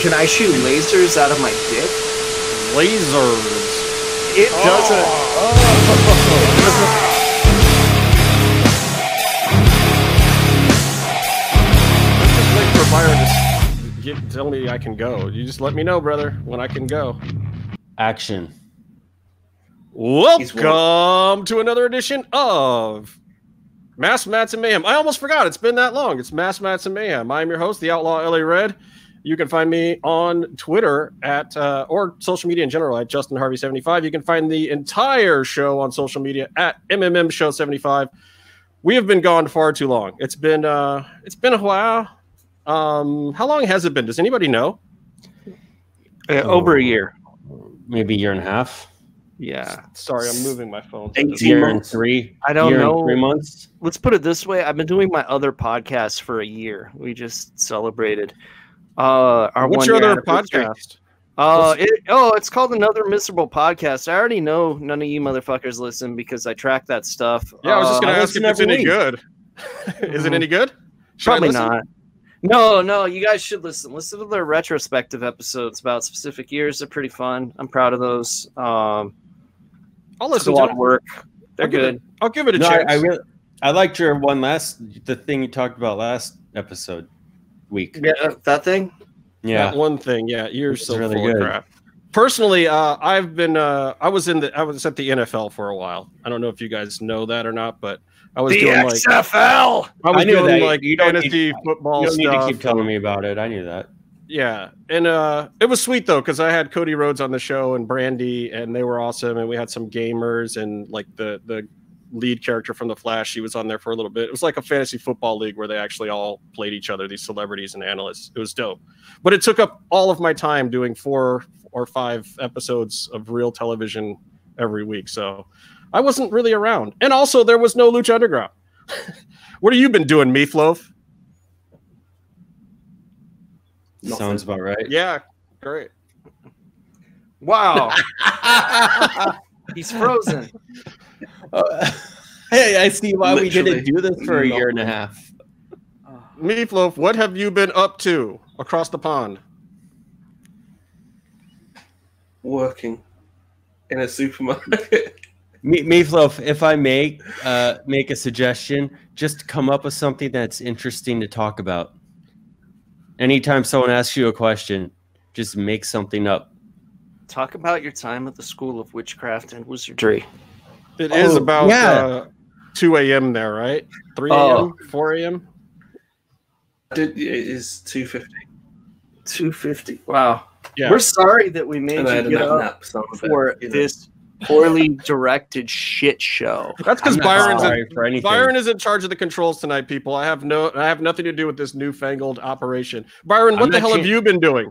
Can I shoot lasers out of my dick? Lasers. It oh. doesn't. Just wait for Byron to s- get, tell me I can go. You just let me know, brother, when I can go. Action. Welcome to another edition of Masks Mats and Mayhem. I almost forgot. It's been that long. It's Masks Mats and Mayhem. I'm your host, the Outlaw LA Red. You can find me on Twitter at uh, or social media in general at Justin Harvey 75. You can find the entire show on social media at MMM Show 75. We have been gone far too long. It's been uh, it's been a while. Um, how long has it been? Does anybody know? Uh, over a year. Maybe a year and a half. Yeah. Sorry, I'm moving my phone. 18 Year and months. three. I don't year and know. three months. Let's put it this way. I've been doing my other podcast for a year. We just celebrated. Uh, our What's your one-year other podcast? Uh, it, oh, it's called Another Miserable Podcast. I already know none of you motherfuckers listen because I track that stuff. Yeah, I was just Uh, gonna I ask if it's every any week. good. Is it any good? Should Probably not. No, no, you guys should listen. Listen to their retrospective episodes about specific years. They're pretty fun. I'm proud of those. Um, I'll it's a lot to of work. They're I'll good. it- I'll give it a No, I. I really, I liked your one last, the thing you talked about last episode week. Yeah, that thing. Yeah, That one thing, yeah, you're It's so really full of good. crap. Personally, uh, I've been uh, I was in the I was at the NFL for a while. I don't know if you guys know that or not, but I was The doing like XFL. I was I knew doing that. like You don't fantasy need- football you don't need to keep telling me about it. I knew that. Yeah, and uh, it was sweet though because I had Cody Rhodes on the show and Brandi, and they were awesome, and we had some gamers and like the the lead character from the Flash. She was on there for a little bit. It was like a fantasy football league where they actually all played each other, these celebrities and analysts. It was dope, but it took up all of my time doing four or five episodes of real television every week, so I wasn't really around. And also, there was no Lucha Underground. what have you been doing, Meefloaf? Sounds about right. Yeah, great. Wow. He's frozen. Uh, hey, I see why we didn't do this for a year and a nothing. half. Meefloaf, what have you been up to across the pond? working in a supermarket. Me, Meefloaf, if I may uh, make a suggestion, just come up with something that's interesting to talk about. Anytime someone asks you a question, just make something up. Talk about your time at the School of Witchcraft and Wizardry. It is Oh, about yeah. uh, 2 a.m. there, right? 3 a.m., Oh. 4 a.m. Did- It is two fifty, 250. Wow. Yeah. We're sorry that we made and you get up nap so I'm a bit, for you know. this poorly directed shit show. That's because Byron's in, for. Byron is in charge of the controls tonight, people. I have no I have nothing to do with this newfangled operation. Byron, what I'm the not hell have you been doing?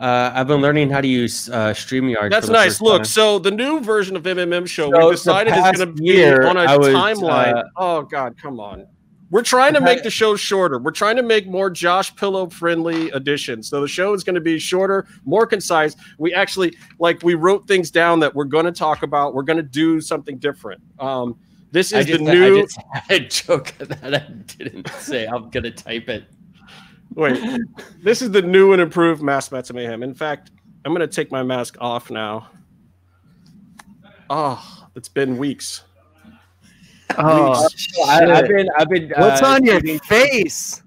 Uh, I've been learning how to use uh, StreamYard. That's nice. Look, time. so the new version of MMM show So we decided is going to be year, on a was, timeline. uh, oh God, come on. We're trying to make the show shorter. We're trying to make more Josh Pillow friendly editions. So the show is going to be shorter, more concise. We actually like we wrote things down that we're going to talk about. We're going to do something different. Um, this is just, the new. I just had a joke that I didn't say. I'm gonna type it. Wait, this is the new and improved Masks Mats and Mayhem. In fact, I'm going to take my mask off now. Oh, it's been weeks. Oh, I, have been. I've been. What's uh, on your face?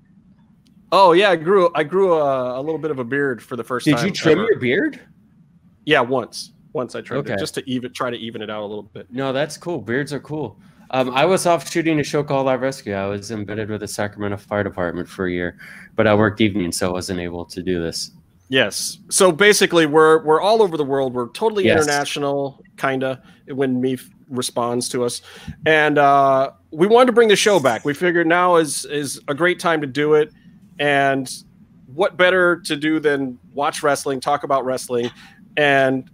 Oh yeah, I grew I grew a, a little bit of a beard for the first Did time. Did you trim ever. your beard? Yeah, once. Once I trimmed Okay. it just to even try to even it out a little bit. No, that's cool. Beards are cool. Um, I was off shooting a show called Live Rescue. I was embedded with the Sacramento Fire Department for a year, but I worked evenings, so I wasn't able to do this. Yes. So basically, we're we're all over the world. We're totally Yes. international, kinda. When Meef responds to us, and uh, we wanted to bring the show back. We figured now is is a great time to do it, and what better to do than watch wrestling, talk about wrestling, and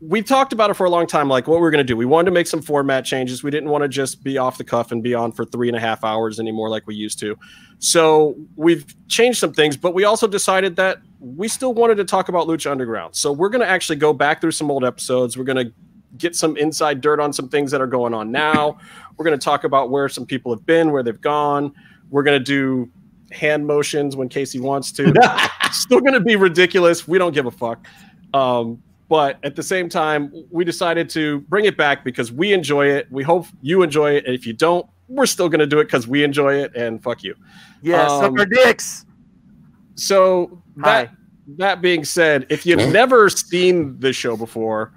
we talked about it for a long time, like what we're going to do. We wanted to make some format changes. We didn't want to just be off the cuff and be on for three and a half hours anymore, like we used to. So we've changed some things, but we also decided that we still wanted to talk about Lucha Underground. So we're going to actually go back through some old episodes. We're going to get some inside dirt on some things that are going on now. We're going to talk about where some people have been, where they've gone. We're going to do hand motions when Casey wants to. Still going to be ridiculous. We don't give a fuck. Um, but at the same time, we decided to bring it back because we enjoy it. We hope you enjoy it. And if you don't, we're still going to do it because we enjoy it. And fuck you. Yeah, Um, suck our dicks. So that Hi. that being said, if you've never seen this show before,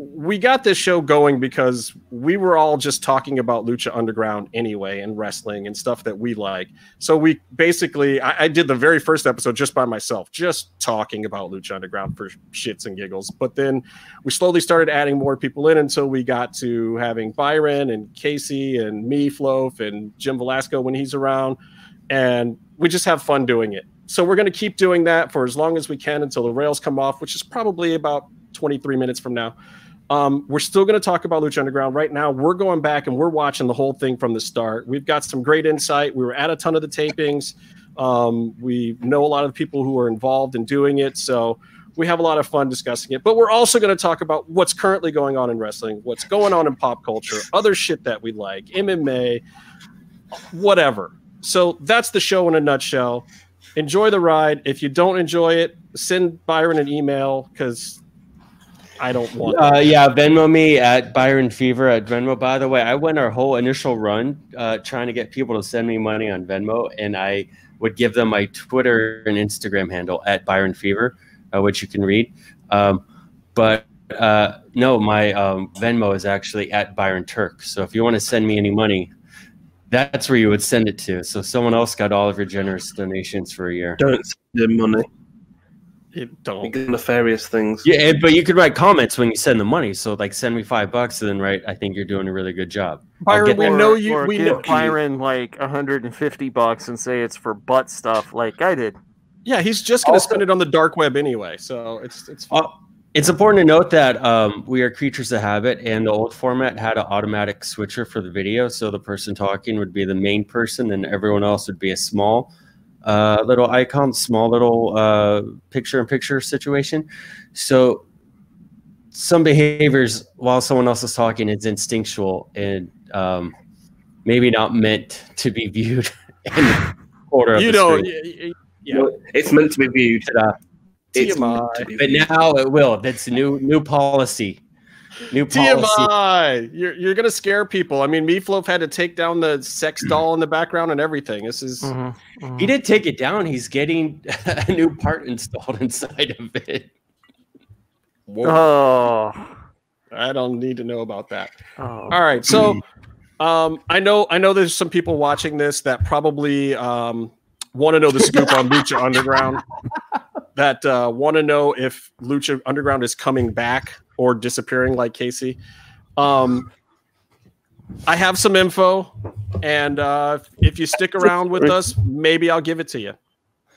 we got this show going because we were all just talking about Lucha Underground anyway and wrestling and stuff that we like. So we basically, I, I did the very first episode just by myself, just talking about Lucha Underground for shits and giggles. But then we slowly started adding more people in until we got to having Byron and Casey and me, Floaf, and Jim Velasco when he's around. And we just have fun doing it. So we're going to keep doing that for as long as we can until the rails come off, which is probably about 23 minutes from now. Um, we're still going to talk about Lucha Underground. Right now, we're going back and we're watching the whole thing from the start. We've got some great insight. We were at a ton of the tapings. Um, we know a lot of the people who are involved in doing it. So we have a lot of fun discussing it. But we're also going to talk about what's currently going on in wrestling, what's going on in pop culture, other shit that we like, MMA, whatever. So that's the show in a nutshell. Enjoy the ride. If you don't enjoy it, send Byron an email because I don't want. Uh, yeah, Venmo me at Byron Fever at Venmo. By the way, I went our whole initial run uh, trying to get people to send me money on Venmo, and I would give them my Twitter and Instagram handle at Byron Fever, uh, which you can read. Um, but uh, no, my um, Venmo is actually at Byron Turk. So if you want to send me any money, that's where you would send it to. So someone else got all of your generous donations for a year. Don't send them money. It You don't. get nefarious things. Yeah, but you could write comments when you send the money. So like, send me five bucks, and then write, "I think you're doing a really good job." I'll Byron, we know you. Or We give know. Byron like 150 bucks and say it's for butt stuff, like I did. Yeah, he's just going to Also- spend it on the dark web anyway. So it's it's. Uh, it's important to note that um, we are creatures of habit, and the old format had an automatic switcher for the video. So the person talking would be the main person, and everyone else would be a small uh, little icon, small little uh, picture-in-picture situation. So some behaviors while someone else is talking is instinctual and um, maybe not meant to be viewed in the order of you the know. screen. y- y- Yeah. It's meant to be viewed. Ta-da. It's TMI. meant to be But viewed. now it will. That's a new new policy. New policy. TMI. You're you're gonna scare people. I mean, Meefloaf had to take down the sex doll in the background and everything. This is He did take it down. He's getting a new part installed inside of it. whoa, Oh. I don't need to know about that. oh. All right, so um, I know I know there's some people watching this that probably um, want to know the scoop on Lucha Underground. That uh, want to know if Lucha Underground is coming back or disappearing like Casey. Um, I have some info, and uh, if you stick around with us, maybe I'll give it to you.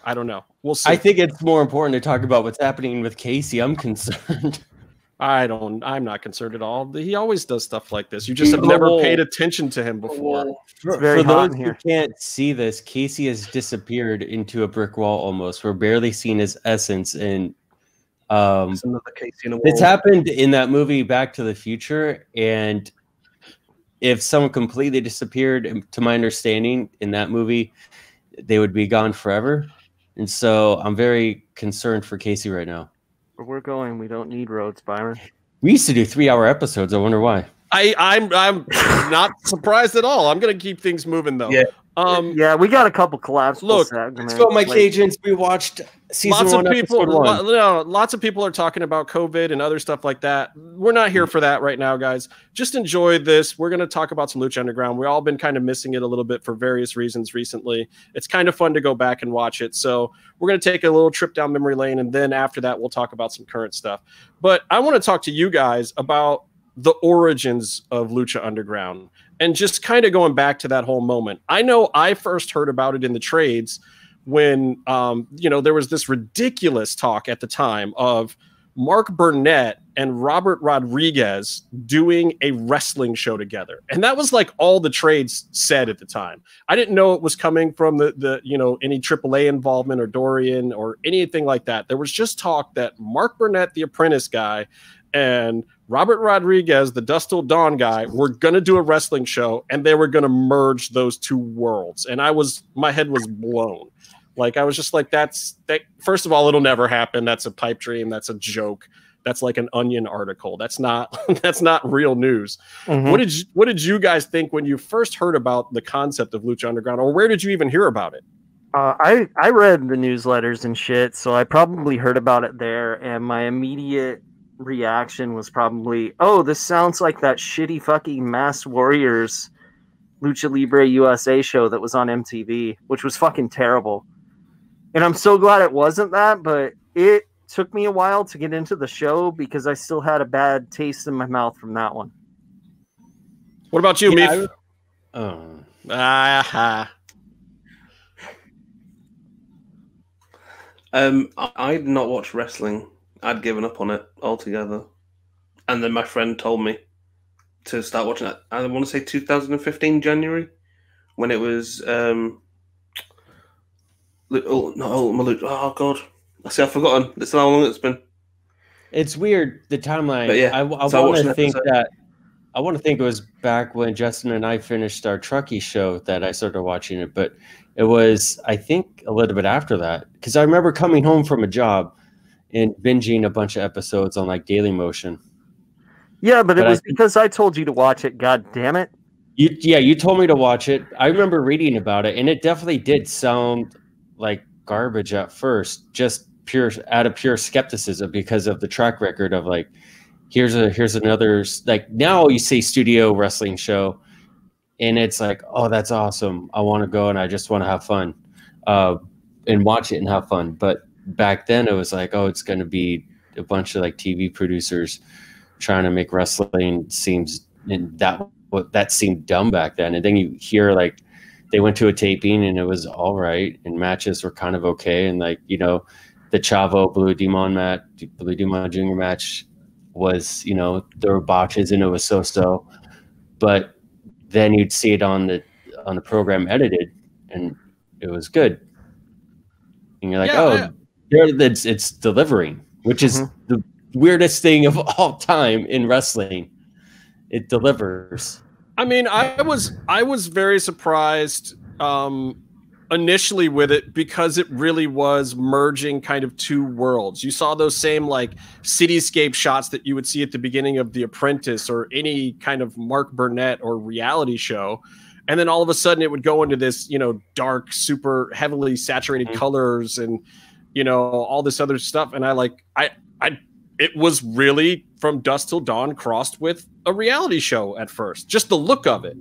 I don't know. We'll see. I think it's more important to talk about what's happening with Casey. I'm concerned. I don't. I'm not concerned at all. He always does stuff like this. You just have never paid attention to him before. For, very for hot those in who can't see this, Casey has disappeared into a brick wall almost. We're barely seeing his essence. And um, It's another case in a wall. Happened in that movie Back to the Future, and if someone completely disappeared, um, to my understanding, in that movie, they would be gone forever. And so I'm very concerned for Casey right now. Where we're going, we don't need roads, Byron. We used to do three hour episodes. I wonder why. I, I'm I'm not surprised at all. I'm gonna keep things moving though. Yeah. Um. yeah, we got a couple collapsible Look, segments. Let's go, my like- Cajuns. We watched season lots one, of people, one. lo- no, lots of people are talking about COVID and other stuff like that. We're not here for that right now, guys. Just enjoy this. We're going to talk about some Lucha Underground. We've all been kind of missing it a little bit for various reasons recently. It's kind of fun to go back and watch it. So we're going to take a little trip down memory lane, and then after that, we'll talk about some current stuff. But I want to talk to you guys about the origins of Lucha Underground and just kind of going back to that whole moment. I know I first heard about it in the trades when um, you know there was this ridiculous talk at the time of Mark Burnett and Robert Rodriguez doing a wrestling show together. And that was like all the trades said at the time. I didn't know it was coming from the the you know any AAA involvement or Dorian or anything like that. There was just talk that Mark Burnett, the apprentice guy, and Robert Rodriguez, the Dusk Till Dawn guy, were going to do a wrestling show and they were going to merge those two worlds. And I was, my head was blown. Like, I was just like, that's that. First of all, it'll never happen. That's a pipe dream. That's a joke. That's like an onion article. That's not, that's not real news. Mhm. What did you, what did you guys think when you first heard about the concept of Lucha Underground or where did you even hear about it? Uh, I I read the newsletters and shit, so I probably heard about it there, and my immediate reaction was probably, "Oh, this sounds like that shitty fucking Masked Warriors Lucha Libre USA show that was on MTV, which was fucking terrible." And I'm so glad it wasn't that, but it took me a while to get into the show because I still had a bad taste in my mouth from that one. What about you, Yeah, Meef? Oh. Ah, Um, I, I'd not watched wrestling. I'd given up on it altogether. And then my friend told me to start watching it. I want to say 2015 January, when it was um. Oh no! Oh, my oh god! I see. I've forgotten. This is how long it's been. It's weird the timeline. But yeah, I, I so want to think that I want to think it was back when Justin and I finished our Truckee show that I started watching it, but it was I think a little bit after that because I remember coming home from a job and binging a bunch of episodes on like Daily Motion. Yeah, but it But I was think- because I told you to watch it. God damn it! You yeah, you told me to watch it. I remember reading about it, and it definitely did sound like garbage at first, just pure out of pure skepticism because of the track record of like, here's a here's another like now you see studio wrestling show, and it's like, oh, that's awesome. I want to go and I just want to have fun, uh, and watch it and have fun. But back then it was like, oh, it's going to be a bunch of like TV producers trying to make wrestling seems and that what that seemed dumb back then. And then you hear like they went to a taping and it was all right, and matches were kind of okay, and like you know, the Chavo Blue Demon match, Blue Demon Junior match was you know there were botches and it was so so, but then you'd see it on the on the program edited and it was good, and you're like, Yeah, oh, I- it's it's delivering, which is Mhm. the weirdest thing of all time in wrestling. It delivers. I mean, I was I was very surprised um, initially with it because it really was merging kind of two worlds. You saw those same like cityscape shots that you would see at the beginning of The Apprentice or any kind of Mark Burnett or reality show. And then all of a sudden it would go into this, you know, dark, super heavily saturated Mhm. colors and you know, all this other stuff. And I like I I it was really from dusk till dawn crossed with a reality show at first just the look of it.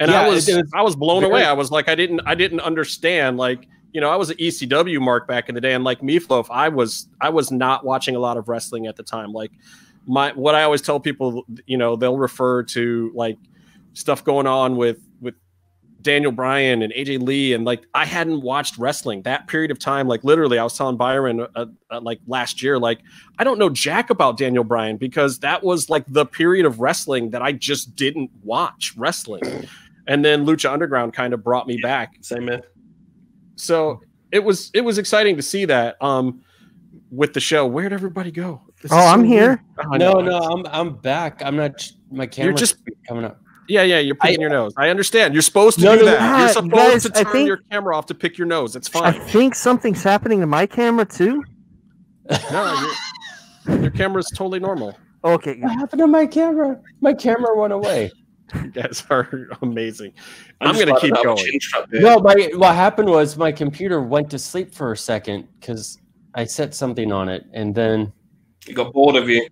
And i was, was i was blown very- away. I was like i didn't i didn't understand like you know i was an ecw mark back in the day. And like meatloaf i was i was not watching a lot of wrestling at the time. Like my what i always tell people you know they'll refer to like stuff going on with Daniel Bryan and AJ Lee, and like I hadn't watched wrestling that period of time. Like literally, I was telling Byron uh, uh, like last year, like I don't know jack about Daniel Bryan because that was like the period of wrestling that I just didn't watch wrestling, and then Lucha Underground kind of brought me back. Same man. So it was it was exciting to see that um with the show. Where'd everybody go? This Oh, I'm weird. here. Oh, I no, no, I'm I'm back. I'm not. My camera's just- coming up. Yeah, yeah, you're picking I- your nose. I understand. You're supposed to No, do no, no. that. You're supposed guys, to turn think- your camera off to pick your nose. It's fine. I think something's happening to my camera too. no, your, your camera's totally normal. Okay, What happened to my camera? My camera went away. You guys are amazing. I'm I'm, gonna keep I have a going. chin strap here. No, my what happened was my computer went to sleep for a second because I set something on it, and then it got bored of you.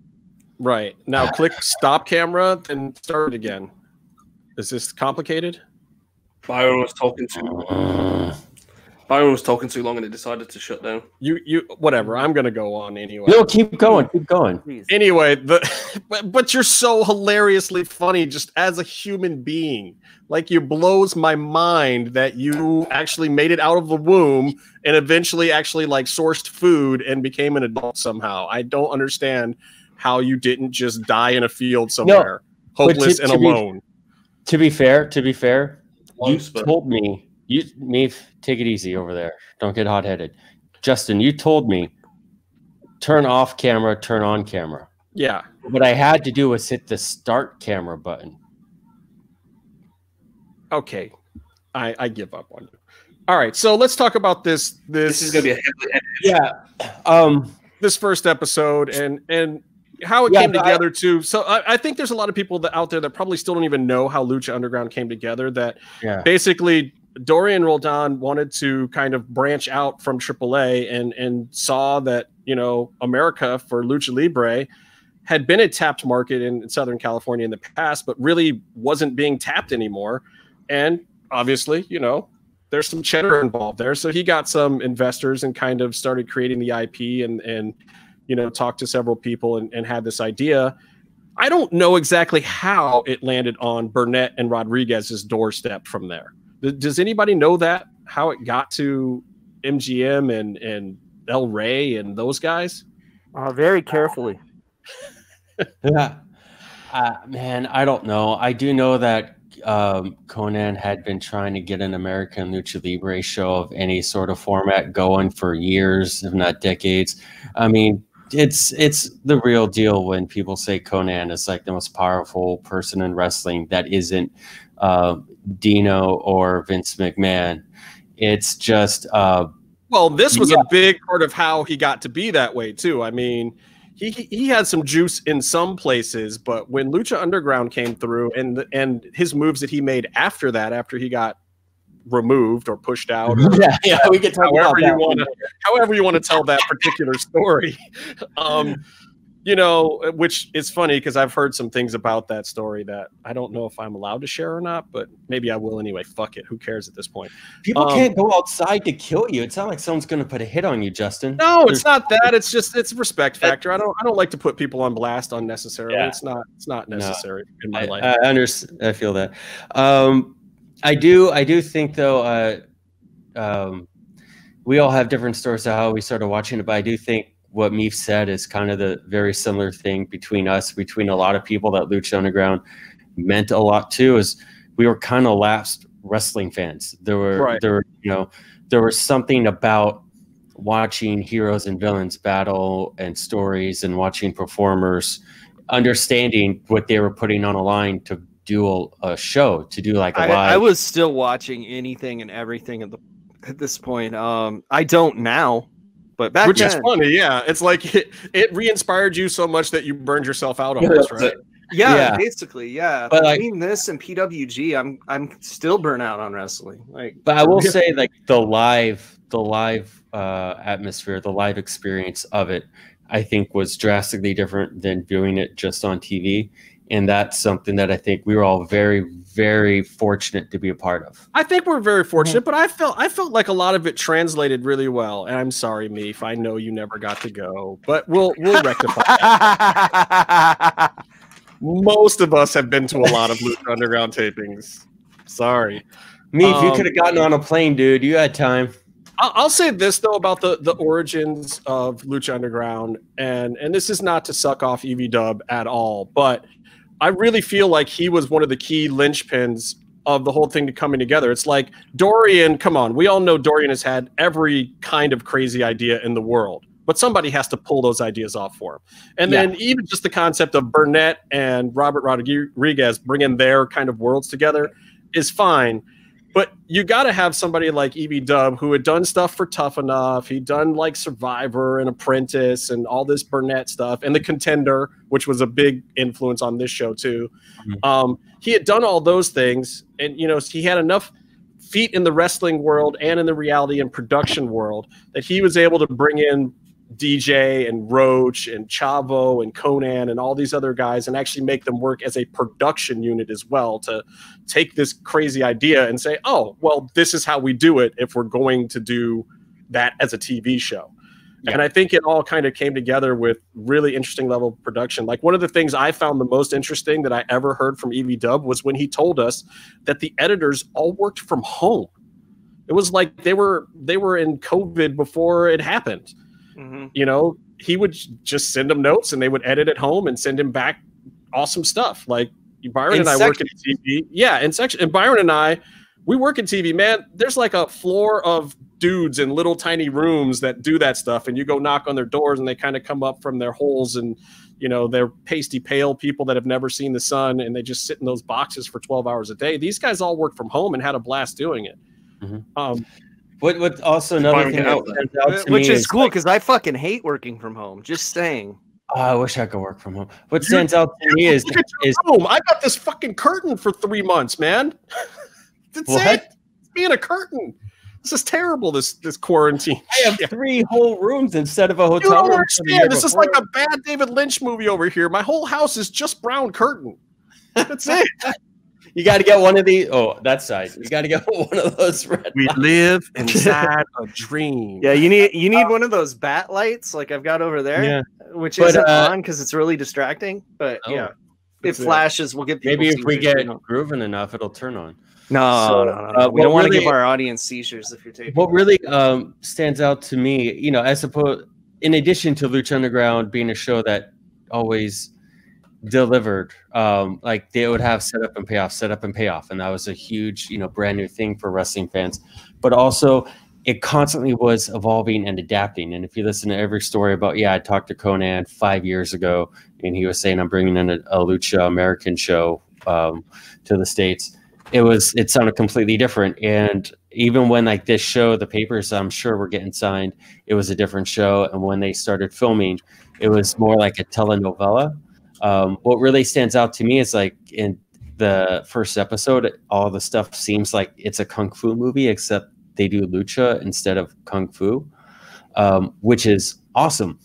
Right now, click stop camera and start it again. Is this complicated? Byron was talking too. Byron was talking too long, and it decided to shut down. You, you, whatever. I'm gonna go on anyway. no, keep going, keep going. please. Anyway, the but, but you're so hilariously funny just as a human being. Like you blows my mind that you actually made it out of the womb and eventually actually like sourced food and became an adult somehow. I don't understand how you didn't just die in a field somewhere, but hopeless to- and to be- alone. To be fair, to be fair, Long you spurt. told me you me take it easy over there. Don't get hot headed. Justin, you told me turn off camera, turn on camera. yeah. What I had to do was hit the start camera button. Okay. I, I give up on you. All right. So let's talk about this this This is going to be a heavily edited. Yeah. Um this first episode and and how it Yeah, came but I- together too. So I, I think there's a lot of people that out there that probably still don't even know how Lucha Underground came together. That yeah. basically Dorian Roldan wanted to kind of branch out from AAA and and saw that you know America for Lucha Libre had been a tapped market in Southern California in the past, but really wasn't being tapped anymore. And obviously, you know, there's some cheddar involved there. So he got some investors and kind of started creating the IP and and you know talked to several people and, and had this idea. I don't know exactly how it landed on Burnett and Rodriguez's doorstep from there. Does anybody know that how it got to MGM and and El Rey and those guys? Uh, very carefully. Yeah. Uh, man, I don't know. I do know that um, Konnan had been trying to get an American Lucha Libre show of any sort of format going for years, if not decades. I mean, it's it's the real deal when people say Konnan is like the most powerful person in wrestling that isn't uh, Dino or Vince McMahon. It's just uh, Well, this was Yeah. a big part of how he got to be that way too. I mean, he he had some juice in some places, but when Lucha Underground came through and and his moves that he made after that, after he got removed or pushed out, or yeah, yeah, we could talk about however you want to however you want to tell that particular story um you know which is funny because i've heard some things about that story that i don't know if i'm allowed to share or not but maybe i will anyway fuck it who cares at this point People Um, can't go outside to kill you. It's not like someone's going to put a hit on you, Justin. no it's not that it's just it's respect factor i don't i don't like to put people on blast unnecessarily Yeah. it's not it's not No. necessary in my I, life I understand. I feel that. Um, I do. I do think though. Uh, um, we all have different stories of how we started watching it, but I do think what Meef said is kind of the very similar thing between us, between a lot of people that Lucha Underground meant a lot to. Is we were kind of lapsed wrestling fans. There were Right. there were you know there was something about watching heroes and villains battle and stories and watching performers understanding what they were putting on a line to do a, a show to do like a I, live I was still watching anything and everything at the at this point. Um, I don't now, but back which then, is funny yeah it's like it, it re-inspired you so much that you burned yourself out on this right it. yeah, Yeah. basically, yeah. But, like- Between this and PWG, I'm I'm still burnt out on wrestling. Like, but i will say like the live the live uh atmosphere the live experience of it i think was drastically different than viewing it just on tv and that's something that i think we were all very very fortunate to be a part of I think we're very fortunate, but I felt I felt like a lot of it translated really well. And I'm sorry, Meef. I know you never got to go, but we'll we'll rectify. that. Most of us have been to a lot of Lucha Underground tapings. Sorry. me if you Um, could have gotten on a plane dude you had time I'll, I'll say this though about the the origins of Lucha Underground, and and this is not to suck off EV Dub at all, but I really feel like he was one of the key linchpins of the whole thing to coming together. It's like Dorian, come on, we all know Dorian has had every kind of crazy idea in the world, but somebody has to pull those ideas off for him. And then even just the concept of Burnett and Robert Rodriguez bringing their kind of worlds together is fine. But you got to have somebody like EV Dub who had done stuff for Tough Enough. He'd done like Survivor and Apprentice and all this Burnett stuff and The Contender, which was a big influence on this show too. Mhm. Um, he had done all those things, and you know he had enough feet in the wrestling world and in the reality and production world that he was able to bring in DJ and Roach and Chavo and Konnan and all these other guys and actually make them work as a production unit as well to take this crazy idea and say, oh, well, this is how we do it if we're going to do that as a TV show. Yeah. And I think it all kind of came together with really interesting level of production. Like one of the things I found the most interesting that I ever heard from EV Dub was when he told us that the editors all worked from home. It was like they were they were in COVID before it happened mhm. you know he would just send them notes and they would edit at home and send him back awesome stuff. Like Byron In and I work in section. TV. Yeah, in section. And Byron and I, we work in TV. Man, there's like a floor of dudes in little tiny rooms that do that stuff, and you go knock on their doors, and they kind of come up from their holes, and you know they're pasty pale people that have never seen the sun, and they just sit in those boxes for 12 hours a day. These guys all work from home and had a blast doing it. Mhm. Um, What what also another thing out stands out uh, to Which me is cool because I fucking hate working from home. Just saying. Oh, I wish I could work from home. What stands out to me is Look at your is room. I got this fucking curtain for three months, man. That's What? it. It's being a curtain. This is terrible. This this quarantine. I have three whole rooms instead of a You hotel don't room. for understand. This is like a bad David Lynch movie over here. My whole house is just brown curtain. That's it. You got to get one of these. Oh, that side. You got to get one of those red. we live inside a dream. Yeah, you need you need one of those bat lights like I've got over there, Yeah. which But, isn't uh, on because it's really distracting. But Oh. yeah, it flashes. We'll get Maybe if we get you know. grooving enough, it'll turn on. no, So, no, no, no. uh, we don't what want to really- give our audience seizures if you're taking. What really um, stands out to me, you know, I suppose, in addition to Lucha Underground being a show that always delivered, um, like they would have set up and payoff, set up and payoff, and that was a huge, you know, brand new thing for wrestling fans. But also, it constantly was evolving and adapting. And if you listen to every story about, yeah, I talked to Konnan five years ago, and he was saying I'm bringing in a, a Lucha American show um, to the states. It was it sounded completely different, and even when like this show, the papers I'm sure were getting signed, it was a different show. And when they started filming, it was more like a telenovela. Um, what really stands out to me is like in the first episode, all the stuff seems like it's a kung fu movie, except they do lucha instead of kung fu, um, which is awesome.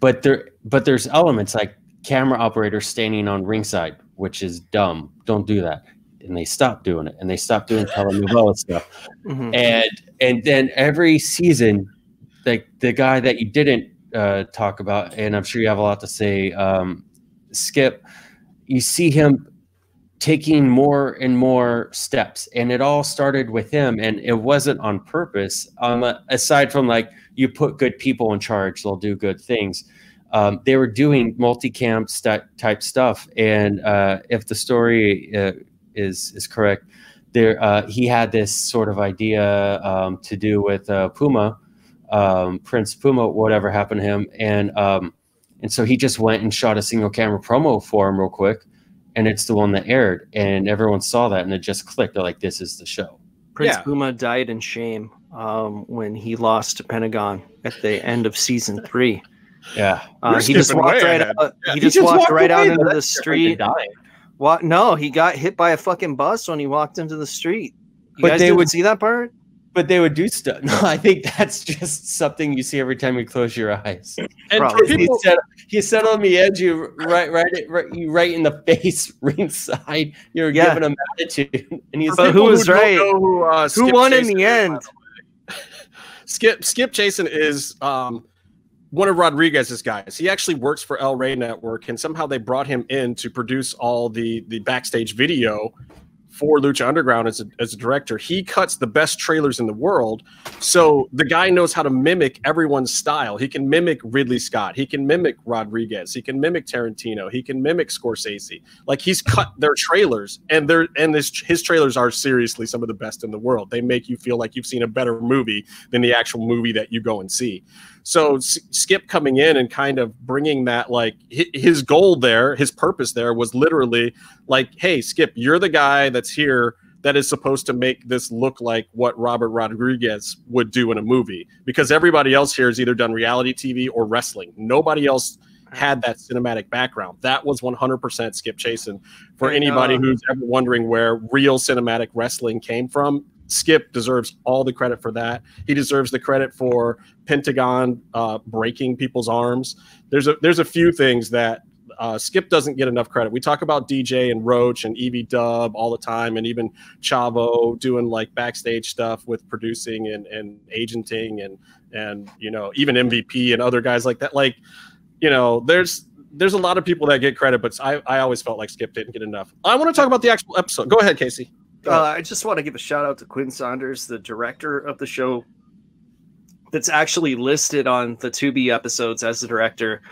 But there, but there's elements like camera operators standing on ringside, which is dumb. Don't do that. And they stop doing it, and they stop doing telenovela stuff Mhm. and and then every season like the guy that you didn't uh, talk about and i'm sure you have a lot to say um, skip you see him taking more and more steps and it all started with him and it wasn't on purpose. Um, aside from like you put good people in charge they'll do good things. Um, they were doing multicam st- type stuff and uh, if the story uh, is is correct there uh, he had this sort of idea um, to do with uh, Puma, um, Prince Puma, whatever happened to him, and um, and so he just went and shot a single camera promo for him real quick, and it's the one that aired, and everyone saw that, and it just clicked. They're like, "This is the show." Prince Yeah. Puma died in shame um, when he lost to Pentagon at the end of season three. Yeah, Uh, he just walked right ahead. out. Yeah. He just walked right out into the street. What? No, he got hit by a fucking bus when he walked into the street. You But guys they didn't would- see that part? But they would do stuff. No, I think that's just something you see every time you close your eyes. And for Probably. he said he said on the edge, you right, right, right, you right in the face, ringside. You're Yeah. giving him attitude, and he's for But like, who was don't right? Who, uh, Who Skip won in the is, end? the. Skip Skip Chaisson is um, one of Rodriguez's guys. He actually works for El Rey Network, and somehow they brought him in to produce all the the backstage video for Lucha Underground as a, as a director. He cuts the best trailers in the world, so the guy knows how to mimic everyone's style. He can mimic Ridley Scott. He can mimic Rodriguez. He can mimic Tarantino. He can mimic Scorsese. Like he's cut their trailers, and their and this his trailers are seriously some of the best in the world. They make you feel like you've seen a better movie than the actual movie that you go and see. So S- Skip coming in and kind of bringing that like his goal there, his purpose there was literally like, hey, Skip, you're the guy that's here that is supposed to make this look like what Robert Rodriguez would do in a movie because everybody else here has either done reality TV or wrestling. Nobody else had that cinematic background. That was 100% Skip Chaisson. For anybody who's ever wondering where real cinematic wrestling came from, Skip deserves all the credit for that. He deserves the credit for Pentagon uh, breaking people's arms. There's a there's a few things that uh, Skip doesn't get enough credit. We talk about DJ and Roach and EV Dub all the time, and even Chavo doing like backstage stuff with producing and, and agenting and and you know even MVP and other guys like that. Like you know, there's there's a lot of people that get credit, but I, I always felt like Skip didn't get enough. I want to talk about the actual episode. Go ahead, Casey. Uh. I just want to give a shout out to Quinn Saunders, the director of the show, that's actually listed on the Tubi episodes as the director.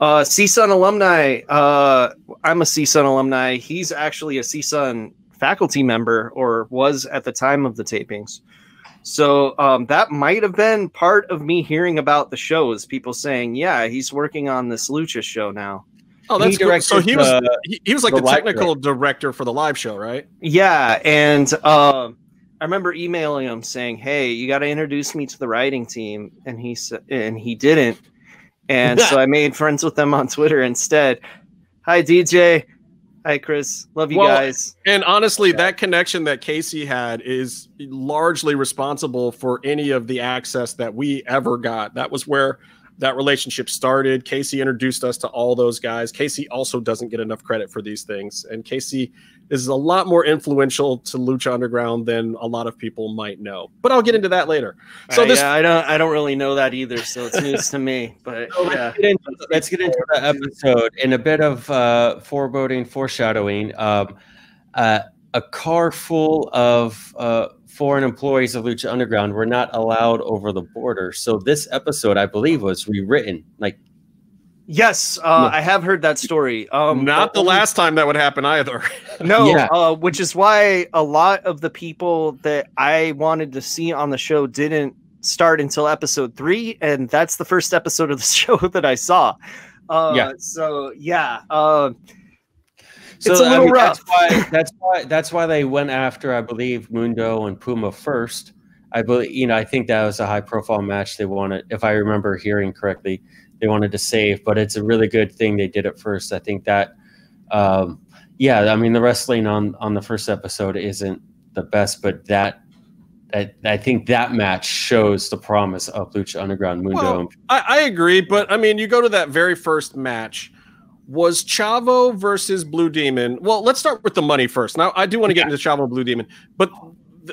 Uh, CSUN alumni. Uh, I'm a CSUN alumni. He's actually a CSUN faculty member, or was at the time of the tapings. So um, that might have been part of me hearing about the show. Is people saying, "Yeah, he's working on this Lucha show now." Oh, that's He. So he was uh, he, he was like the the, technical director for the live show, right? Yeah, and um, I remember emailing him saying, "Hey, you got to introduce me to the writing team," and he said, and he didn't, and so I made friends with them on Twitter instead. Hi, DJ. Hi, Chris. Love you Well, guys. And honestly, that connection that Casey had is largely responsible for any of the access that we ever got. That was where that relationship started. Casey introduced us to all those guys. Casey also doesn't get enough credit for these things. And Casey is a lot more influential to Lucha Underground than a lot of people might know. But I'll get into that later. So Uh, this yeah, I don't, I don't really know that either, so it's news to me. But So yeah, let's, get into, let's get into the episode in a bit of uh, foreboding, foreshadowing. Um, uh, a car full of uh, foreign employees of Lucha Underground were not allowed over the border. So this episode, I believe, was rewritten. Like, yes, uh, I have heard that story. Um, not the only- last time that would happen either. No, Yeah. uh, which is why a lot of the people that I wanted to see on the show didn't start until episode three, and that's the first episode of the show that I saw. Uh, Yeah. So yeah, uh, so It's a I little mean, rough. That's why, that's why that's why they went after, I believe, Mundo and Puma first. I believe, you know, I think that was a high profile match they wanted, if I remember hearing correctly, they wanted to save. But it's a really good thing they did it first. I think that, um, yeah, I mean, the wrestling on on the first episode isn't the best, but that. I, I think that match shows the promise of Lucha Underground Mundo. Well, I, I agree, but I mean, you go to that very first match. Was Chavo versus Blue Demon? Well, let's start with the money first. Now, I do want to get into Chavo and Blue Demon, but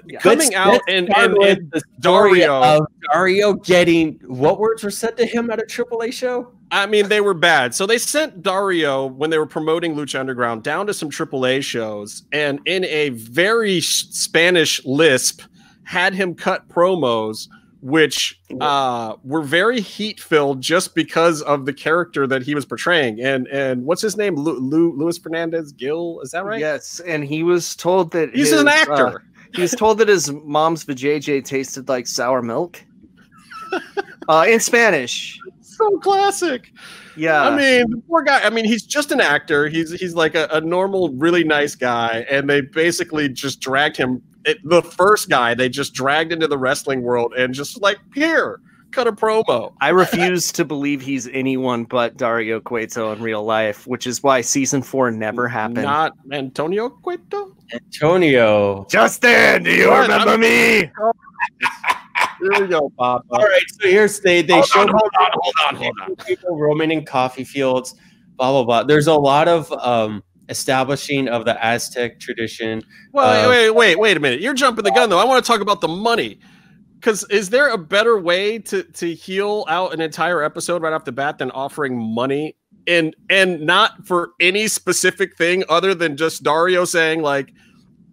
Yeah. coming Let's- out let's and, and, and the Dario. of Dario getting what words were said to him at a AAA show? I mean, they were bad. So they sent Dario when they were promoting Lucha Underground down to some AAA shows, and in a very Spanish lisp, had him cut promos, which uh, were very heat filled just because of the character that he was portraying. And and what's his name? Lu, Lu, Luis Fernandez Gil, is that right? yes, and he was told that He's his, an uh, actor. he was told that his mom's vajayjay tasted like sour milk. uh, in Spanish. so classic. Yeah, I mean, the poor guy. I mean, he's just an actor. He's he's like a, a normal, really nice guy, and they basically just dragged him. It, the first guy they just dragged into the wrestling world and just like here, cut a promo. I refuse to believe he's anyone but Dario Cueto in real life, which is why season four never happened. Not Antonio Cueto. Antonio. Justin, do you What? remember me? Here we go, Papa. All right, so here's they they Hold showed on, hold on, hold on, hold on. people roaming in coffee fields, blah blah blah. There's a lot of um establishing of the Aztec tradition. Well, Uh, wait, wait, wait a minute. You're jumping the gun though. I want to talk about the money. Because is there a better way to to heal out an entire episode right off the bat than offering money and and not for any specific thing other than just Dario saying like,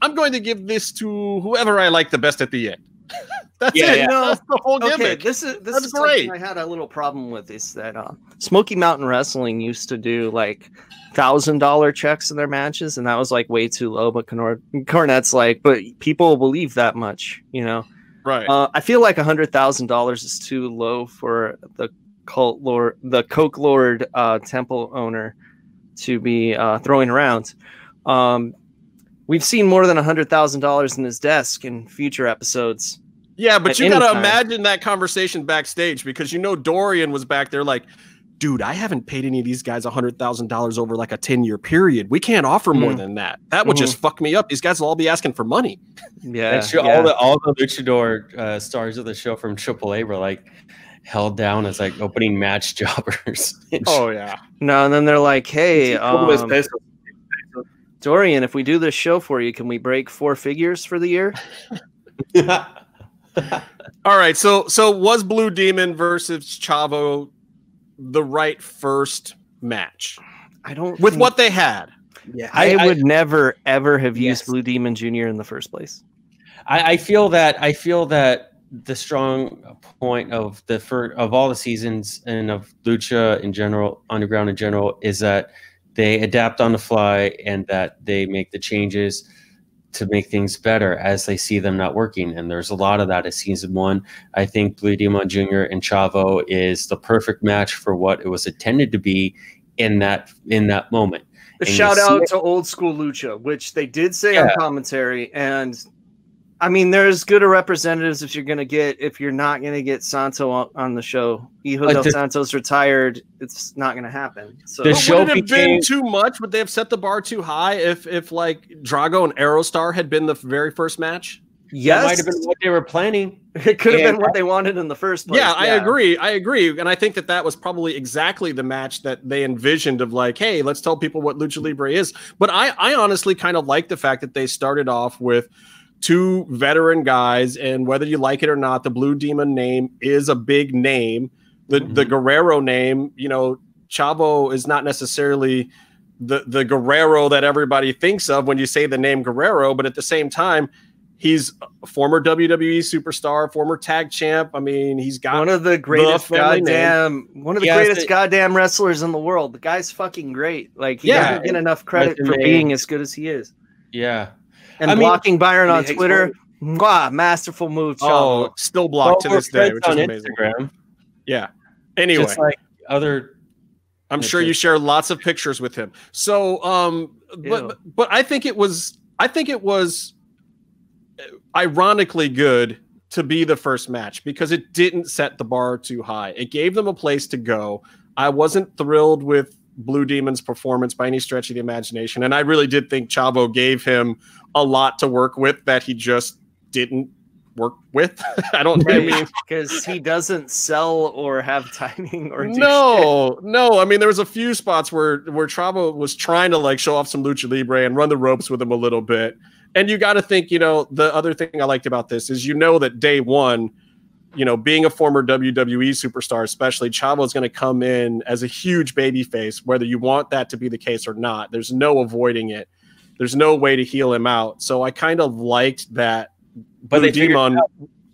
"I'm going to give this to whoever I like the best at the end." That's Yeah, it. yeah. That's the whole Okay, gimmick. this is this That's is great. I had a little problem with is that uh, Smoky Mountain Wrestling used to do like thousand dollar checks in their matches, and that was like way too low. But Corn- Cornette's like, but people believe that much, you know. right. Uh, I feel like a hundred thousand dollars is too low for the cult lord, the Coke Lord uh, temple owner, to be uh, throwing around. Um, we've seen more than a hundred thousand dollars in his desk in future episodes. Yeah, but you got to time. imagine that conversation backstage because you know Dorian was back there like, dude, I haven't paid any of these guys $100,000 over like a 10 year period. We can't offer more Mhm. than that. That would just fuck me up. These guys will all be asking for money. Yeah, That's true. yeah. All the all the luchador uh, stars of the show from AAA were like held down as like opening match jobbers. oh, yeah. No, and then they're like, "Hey, um. Dorian, if we do this show for you, can we break four figures for the year?" shit. All right. So, so was Blue Demon versus Chavo the right first match I don't. with think- what they had? Yeah. I, I- would never ever have used Blue Demon Jr. in the first place. I, I feel that I feel that the strong point of the for of all the seasons and of lucha in general, underground in general, is that they adapt on the fly and that they make the changes to make things better as they see them not working. And there's a lot of that at season one. I think Blue Demon Jr. and Chavo is the perfect match for what it was intended to be in that in that moment. And shout out to old school lucha, which they did say on commentary, and I mean, there's good of representatives if you're gonna get if you're not gonna get Santo on, on the show. Hijo But del the- Santos retired. It's not gonna happen. So The But show would it have been too much? Would they have set the bar too high if if like Drago and Aerostar had been the very first match? That yes, might have been what they were planning. it could have and- been what they wanted in the first place. yeah, I agree. I agree, and I think that that was probably exactly the match that they envisioned of like, hey, let's tell people what lucha libre is. But I, I honestly kind of like the fact that they started off with two veteran guys, and whether you like it or not, the Blue Demon name is a big name. The mm-hmm. the Guerrero name, you know, Chavo is not necessarily the the Guerrero that everybody thinks of when you say the name Guerrero, but at the same time, he's a former WWE superstar, former tag champ. I mean, he's got one of the greatest family name. goddamn one of the He greatest the- goddamn wrestlers in the world. The guy's fucking great. Like he Yeah. doesn't get enough credit for Resume. being as good as he is. Yeah. And I mean- blocking Byron on Twitter, mwah, masterful move. oh, still blocked to this day, which is amazing. Instagram. Yeah. Anyway, Just like other I'm sure you share lots of pictures with him. So, um, Ew. but but I think it was I think it was uh, ironically good to be the first match because it didn't set the bar too high. It gave them a place to go. I wasn't thrilled with Blue Demon's performance by any stretch of the imagination, and I really did think Chavo gave him a lot to work with that he just didn't work with. I don't I mean because he doesn't sell or have timing or do shit. no, no. I mean, there was a few spots where where Chavo was trying to like show off some lucha libre and run the ropes with him a little bit. And you got to think, you know, the other thing I liked about this is you know that day one, you know, being a former WWE superstar, especially Chavo is going to come in as a huge baby face, whether you want that to be the case or not. There's no avoiding it. There's no way to heal him out. So I kind of liked that. But Blue Demon.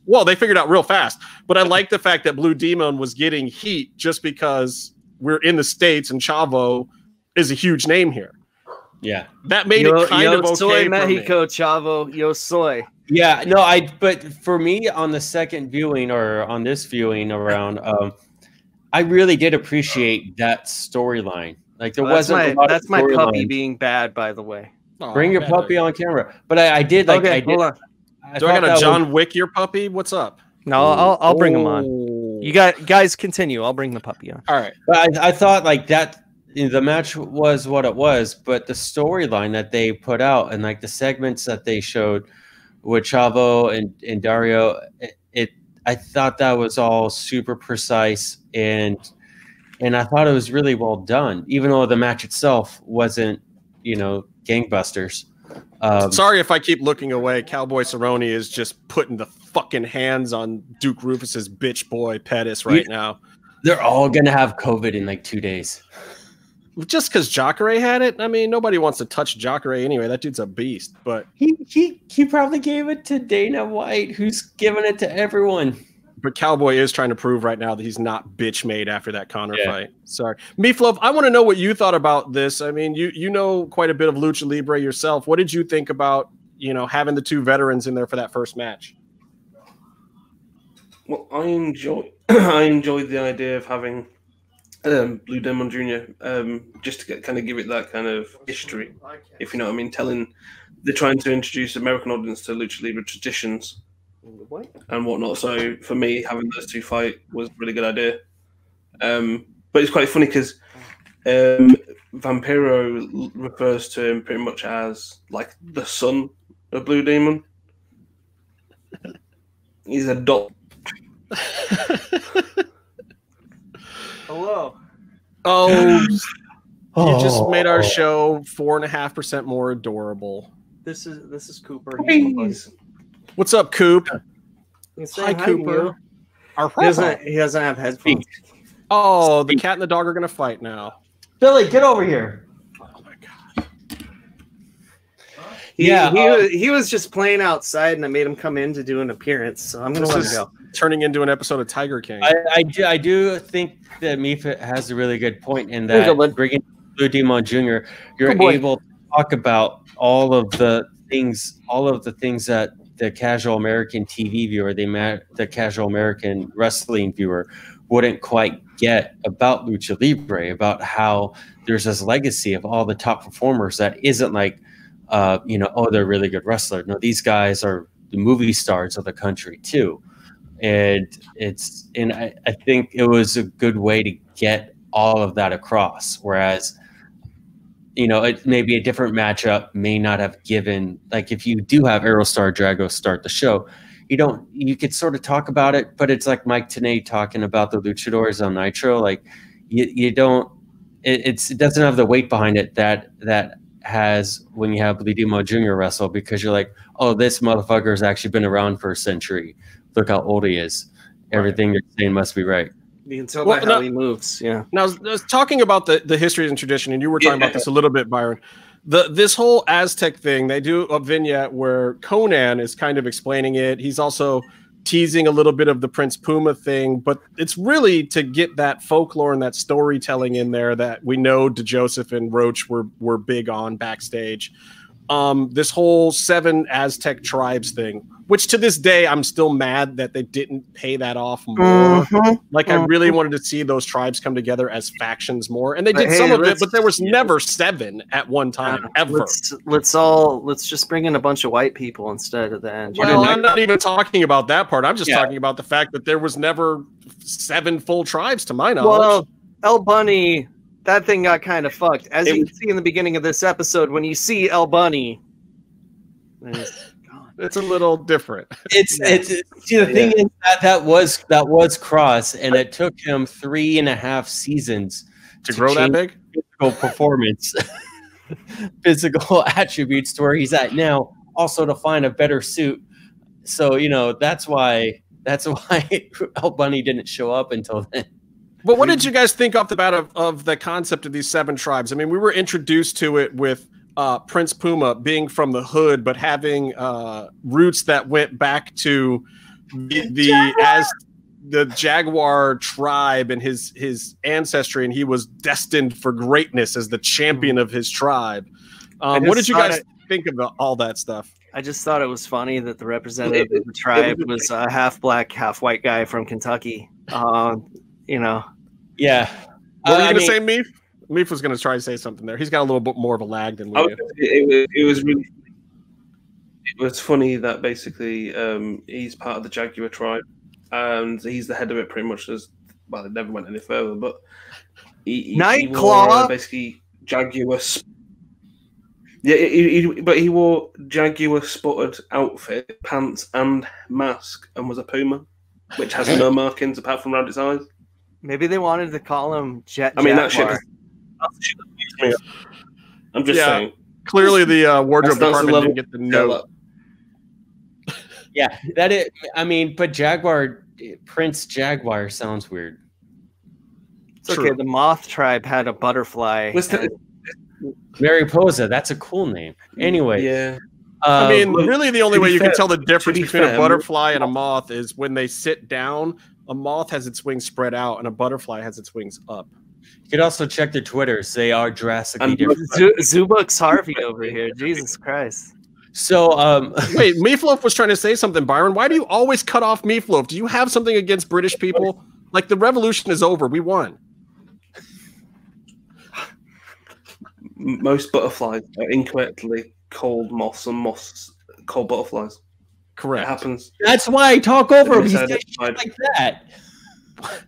Well, they figured out real fast. But I like the fact that Blue Demon was getting heat just because we're in the states and Chavo is a huge name here. Yeah. That made yo, it kind yo of okay. soy for me. Mexico, Chavo. Yo soy. Yeah, no, I but for me on the second viewing or on this viewing around, um, I really did appreciate that storyline. Like there Oh, that's wasn't my a lot that's of my puppy storyline. being bad, by the way. Aw, Bring your puppy on camera, but I, I did like okay, I did. hold on. I Do I got a John was- Wick your puppy? What's up? No, I'll I'll bring him on. Oh. You got guys continue. I'll bring the puppy on. All right. But I, I thought like that the match was what it was, but the storyline that they put out and like the segments that they showed with Chavo and, and Dario, it, it I thought that was all super precise and and I thought it was really well done, even though the match itself wasn't, you know, gangbusters. Um, Sorry if I keep looking away. Cowboy Cerrone is just putting the fucking hands on Duke Roufus's bitch boy Pettis right now. they're all gonna have COVID in like two days. Just because Jacare had it, I mean, nobody wants to touch Jacare anyway. That dude's a beast. But He he he probably gave it to Dana White, who's giving it to everyone. but Cowboy is trying to prove right now that he's not bitch made after that Conor Yeah. fight. Sorry, Meefloaf. I want to know what you thought about this. I mean, you you know quite a bit of lucha libre yourself. What did you think about you know having the two veterans in there for that first match? Well, I enjoy I enjoyed the idea of having um, Blue Demon Jr. Um, just to get, kind of give it that kind of history, if you know what I mean. Telling they're trying to introduce American audience to lucha libre traditions and whatnot. So for me, having those two fight was a really good idea. Um, but it's quite funny because um, Vampiro refers to him pretty much as like the son of Blue Demon. He's a dot. Hello. Oh, you just Oh. made our oh. show four and a half percent more adorable. This is this is Cooper. Please. What's up, Coop? He's Hi, saying Cooper. you. He doesn't he doesn't have headphones. Oh, the cat and the dog are gonna fight now. Billy, get over here. Oh my god. He, Yeah, he, uh, was, he was just playing outside, and I made him come in to do an appearance. So I'm gonna let him go. Turning into an episode of Tiger King. I, I do I do think that Mifa has a really good point in that go, bringing Blue Demon Jr. You're able to talk about all of the things, all of the things that the casual American TV viewer, the the casual American wrestling viewer, wouldn't quite get about lucha libre, about how there's this legacy of all the top performers that isn't like, uh, you know, oh, they're a really good wrestler. No, these guys are the movie stars of the country too and it's and I, I think it was a good way to get all of that across whereas you know it maybe a different matchup may not have given like if you do have aerostar drago start the show you don't you could sort of talk about it but it's like mike Tenay talking about the luchadors on nitro like you, you don't it, it's it doesn't have the weight behind it that that has when you have Blue Demon Jr. wrestle because you're like, oh, this motherfucker has actually been around for a century. Look how old he is. Everything you're saying must be right. You can tell Well, by how he moves. Yeah. Now, I was- I was talking about the, the history and tradition, and you were talking Yeah. about this a little bit, Byron. The this whole Aztec thing, they do a vignette where Konnan is kind of explaining it. He's also teasing a little bit of the Prince Puma thing, but it's really to get that folklore and that storytelling in there that we know DeJoseph and Roach were were big on backstage. Um, this whole seven Aztec tribes thing, which to this day I'm still mad that they didn't pay that off more. Mhm. Like I Mhm. really wanted to see those tribes come together as factions more, and they But did hey, some of it, but there was never seven at one time Uh, ever. Let's let's all let's just bring in a bunch of white people instead of the end. Well, I'm not even talking about that part. I'm just Yeah. talking about the fact that there was never seven full tribes, to my knowledge. Well, El Bunny, that thing got kind of fucked. As It you can see in the beginning of this episode, when you see El Bunny, it's it's a little different. It's Yeah. it's see the thing is that that was that was cross and it took him three and a half seasons To grow that big, physical performance, physical attributes to where he's at now. Also to find a better suit. So you know that's why that's why El Bunny didn't show up until then. But what did you guys think off the bat of, of the concept of these seven tribes? I mean, we were introduced to it with uh, Prince Puma being from the hood, but having uh, roots that went back to the, the as the Jaguar tribe and his his ancestry, and he was destined for greatness as the champion of his tribe. Um, what did you guys it- think of all that stuff? I just thought it was funny that the representative of the tribe was a half black, half white guy from Kentucky. Um, you know, Yeah. What were Uh, you I going to mean- say, Meef? Meef was going to try to say something there. He's got a little bit more of a lag than we I do. it, it, it was really it was funny that basically um, he's part of the Jaguar tribe and he's the head of it pretty much as well it never went any further but he, he, he Nightclaw? wore, uh, basically Jaguar sp- yeah he, he, but he wore Jaguar spotted outfit pants and mask and was a puma which has no markings apart from around its eyes maybe they wanted to call him Jet. I mean Jaguar. that's shit that freaks me. I'm just Yeah. saying Clearly, the uh, wardrobe That's- that's department didn't get the note. Yeah, that it. I mean, but Jaguar Prince Jaguar sounds weird. It's okay. The Moth tribe had a butterfly. Was the- and- Mariposa, that's a cool name. Anyway, yeah uh, I mean, really, the only way be you can tell the difference be between a butterfly and a moth is when they sit down. A moth has its wings spread out, and a butterfly has its wings up. you could also check their Twitters. They are drastically And- different. Zu- Zubux Harvey over here. Jesus Christ. So, um, Wait, Meefloaf was trying to say something, Byron. Why do you always cut off Meefloaf? Do you have something against British people? Like the revolution is over. We won. Most butterflies are incorrectly called moths and moths called butterflies. It Correct. happens. that's why I talk over him. He's got Misidentified. shit like that.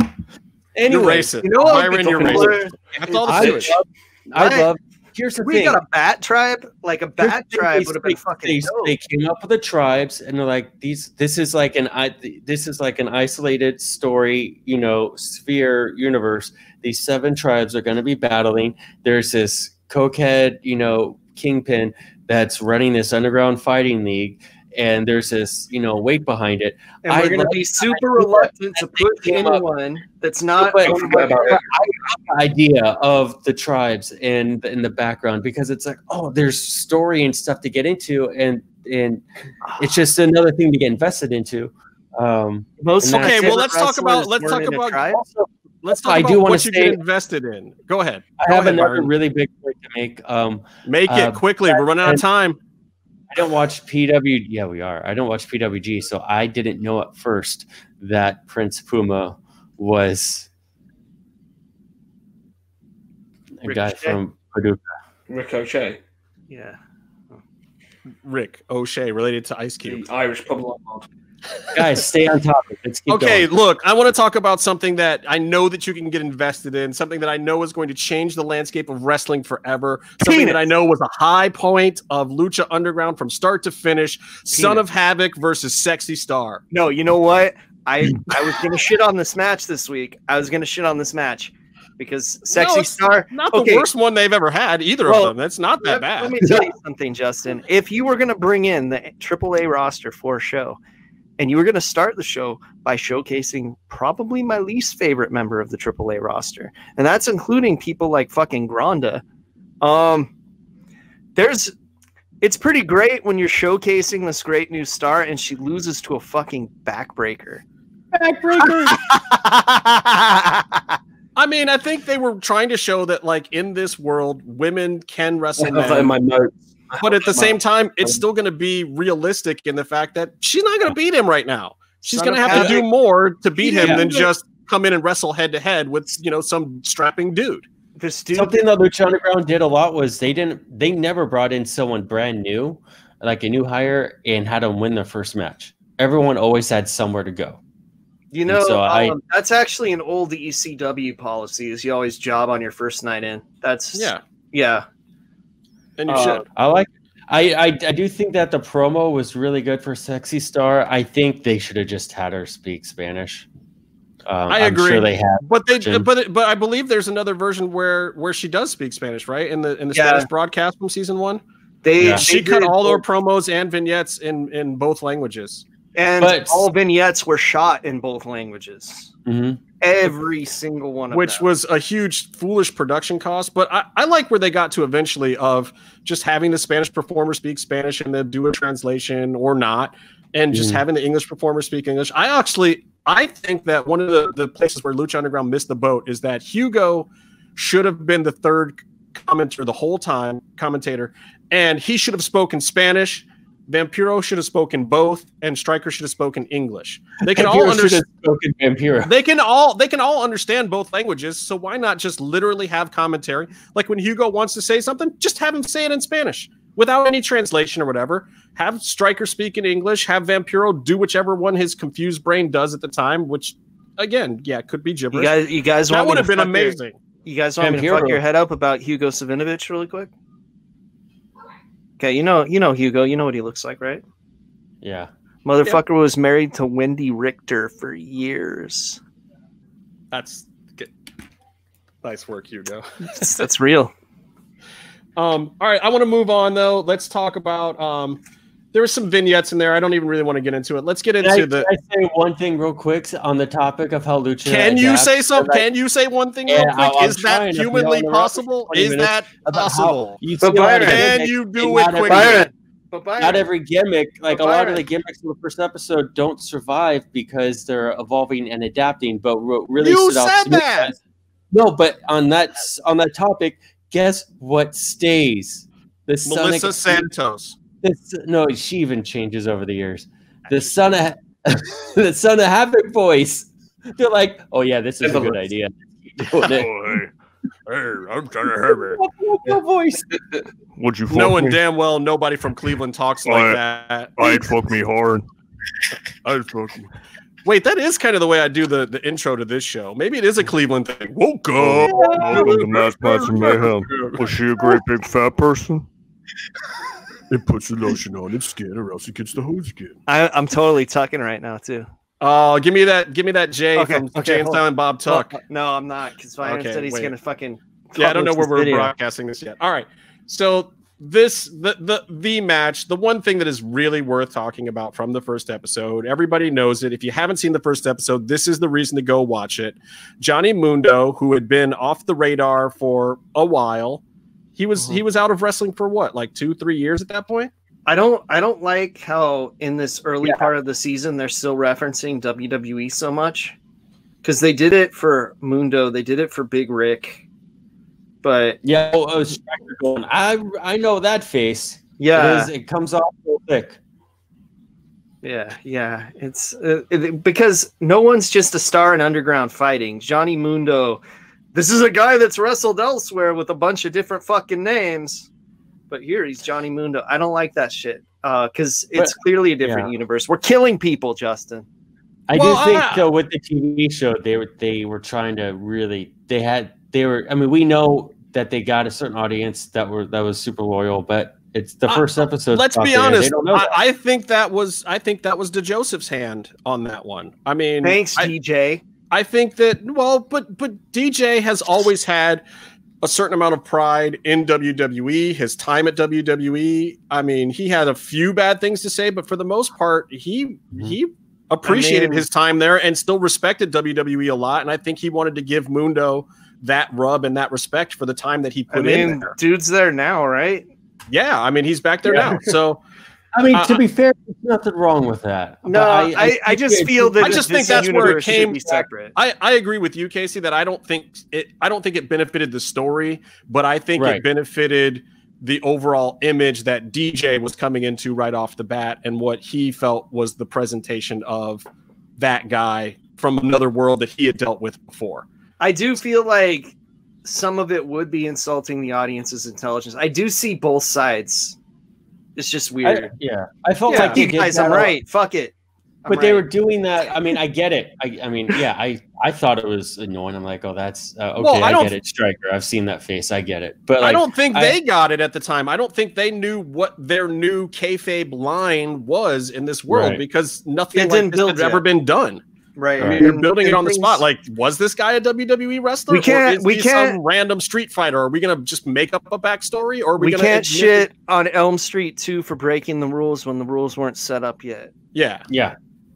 You're Anyway, racist. You know what would Byron, you're cooler? racist. That's all the I love, I love. Here's the We thing. We got a bat tribe. Like a bat They- tribe they- would have been fucking they, dope. they came up with the tribes and they're like these this is like an i this is like an isolated story you know sphere universe these seven tribes are going to be battling there's this cokehead you know kingpin that's running this underground fighting league and there's this you know weight behind it. And I we're gonna be super reluctant to put anyone that's not But- forget about it. idea of the tribes and in the background because it's like oh there's story and stuff to get into and and it's just another thing to get invested into um most And of my Okay, well, let's talk about- let's talk about- also Let's talk I about do wanna what you say- get invested in. Go ahead. i Go have ahead, another Byron. really big point to make um Make uh, it quickly. We're running out of time. I don't watch pw yeah we are i don't watch pwg so i didn't know at first that prince puma was a guy Ricochet? from Paducah. O'Shea. Yeah. Rick O'Shea related to Ice Cube. the Irish pub lord. Guys stay on topic let's keep Okay, going. look, I want to talk about something that I know that you can get invested in, something that I know is going to change the landscape of wrestling forever, something that I know was a high point of Lucha Underground from start to finish. Son of Havoc versus Sexy Star. No, you know what? I I was gonna shit on this match this week. I was gonna shit on this match because Sexy it's Star. Not Okay. the worst one they've ever had, either Well, of them. That's not that Let, bad. let me tell you something, Justin. If you were gonna bring in the AAA roster for a show, and you were gonna start the show by showcasing probably my least favorite member of the AAA roster, and that's including people like fucking Gronda. Um, there's. It's pretty great when you're showcasing this great new star and she loses to a fucking backbreaker. Backbreaker. I mean, I think they were trying to show that, like, in this world, women can I wrestle have that men, in my notes. but at the same time, it's still going to be realistic in the fact that she's not going to beat him right now. She's going to have to do more to beat him Yeah. than just come in and wrestle head to head with, you know, some strapping dude. This dude, Something that Lucha Underground did a lot was they didn't they never brought in someone brand new, like a new hire, and had them win their first match. Everyone always had somewhere to go. You know, so I- um, that's actually an old ECW policy. Is you always job on your first night in. That's Yeah, yeah. And you Uh, should. I like. I, I I do think that the promo was really good for Sexy Star. I think they should have just had her speak Spanish. Um, I I'm agree. sure they have. But they, Jim. but but I believe there's another version where where she does speak Spanish, right? In the in the Yeah. Spanish broadcast from season one, They, Yeah. they she cut all their promos and vignettes in in both languages. and But- all vignettes were shot in both languages. Mhm. Every single one of which them. was a huge foolish production cost but I, I like where they got to eventually of just having the spanish performer speak spanish and then do a translation or not and just Mm. having the english performer speak english i actually i think that one of the, the places where lucha underground missed the boat is that hugo should have been the third commenter the whole time commentator and he should have spoken spanish vampiro should have spoken both and striker should have spoken english they can all Vampiro should understand spoken Vampiro. they can all they can all understand both languages so why not just literally have commentary like when hugo wants to say something just have him say it in spanish without any translation or whatever have striker speak in english have vampiro do whichever one his confused brain does at the time which again yeah could be gibberish. you gibberish guys. You guys that want would have been fuck your- amazing you guys want me to fuck your head up about Hugo Savinovich really quick? Okay, you know, you know Hugo. You know what he looks like, right? Yeah. Motherfucker was married to Wendi Richter for years. that's good. nice work hugo That's, that's real. Um, all right, I want to move on though. Let's talk about um there were some vignettes in there. I don't even really want to get into it. Let's get Can I, into the can I say one thing real quick on the topic of how Lucha? Can you say something? Like, Can you say one thing real quick? I'm Is that trying. If we humanly all know Robert possible? Is that possible? You But see a Byron- Can you do it not quickly? Byron, but Byron, Not every gimmick, like a lot of the gimmicks in the first episode, don't survive because they're evolving and adapting. But what really You stood out said to me that! was- no, but on that on that topic, guess what stays? The Sonic, Melissa Santos. This, no, she even changes over the years. The son of the son of Havoc voice. They're like, oh yeah, this is a good idea. Doing oh, hey, hey, I'm trying to have Your voice. Would you fuck Knowing me? damn well nobody from Cleveland talks like Oh, that. I'd fuck me hard. I'd fuck me. Wait, that is kind of the way I do the, the intro to this show. Maybe it is a Cleveland thing. Woke up. Welcome to Masks Mats and Mayhem. Was she a great big fat person? It puts the lotion on its skin, or else it gets the hose skin. I, I'm totally tucking right now too. Oh, give me that. Give me that Jay Okay, from okay, James hold Town and Bob oh, Tuck. Well, no, I'm not because Byron Okay, said he's wait. gonna fucking. Yeah, I don't know where we're video. broadcasting this yet. All right. So this the the the match the one thing that is really worth talking about from the first episode everybody knows it if you haven't seen the first episode this is the reason to go watch it johnny mundo who had been off the radar for a while he was he was out of wrestling for what like two three years at that point I don't I don't like how in this early Yeah. part of the season they're still referencing WWE so much. Cause they did it for Mundo, they did it for Big Rick. But Yeah, oh, oh, Striker going. I I know that face. Yeah, is, it comes off so thick. yeah, yeah. It's uh, it- because no one's just a star in underground fighting. Johnny Mundo, this is a guy that's wrestled elsewhere with a bunch of different fucking names. But here he's Johnny Mundo. I don't like that shit. Uh, because it's clearly a different yeah. universe. We're killing people, Justin. I Well, do think uh, though with the TV show they were they were trying to really they had they were I mean we know that they got a certain audience that were that was super loyal, but it's the Uh, first episode. let's be there, honest I. I think that was i think that was DeJoseph's hand on that one i mean Thanks, I, DJ. I think that well, but but DJ has always had a certain amount of pride in WWE. His time at WWE. I mean, he had a few bad things to say, but for the most part, he mm-hmm. he appreciated mean- his time there and still respected WWE a lot. And I think he wanted to give Mundo that rub and that respect for the time that he I put in mean, there. dude's there now, right? Yeah, I mean, he's back there Yeah. now. So I mean, Uh, to be fair, there's nothing wrong with that. No, But I, I, just feel that I just this think that's where it came- be separate. I, I agree with you, Casey, that I don't think it I don't think it benefited the story, but I think it benefited the overall image that DJ was coming into right off the bat and what he felt was the presentation of that guy from another world that he had dealt with before. I do feel like some of it would be insulting the audience's intelligence. I do see both sides. It's just I, weird. yeah, I felt Yeah. like you guys, I'm a lot. right. Fuck it. I'm but they were doing that. I mean, I get it. I, I mean, yeah, I, I thought it was annoying. I'm like, oh, that's uh, okay. Well, I I, get it, Striker. I've seen that face. I get it. But I don't think I- they got it at the time. I don't think they knew what their new kayfabe line was in this world Right. because nothing It like didn't this build has ever been done. Right. I mean, Right. you're building it on the things- spot. Like, was this guy a WWE wrestler? We can't- Or is we he can't- some random street fighter. Are we gonna just make up a backstory, or are we, we gonna can't admit shit on Elm Street 2 for breaking the rules when the rules weren't set up yet. Yeah, Yeah,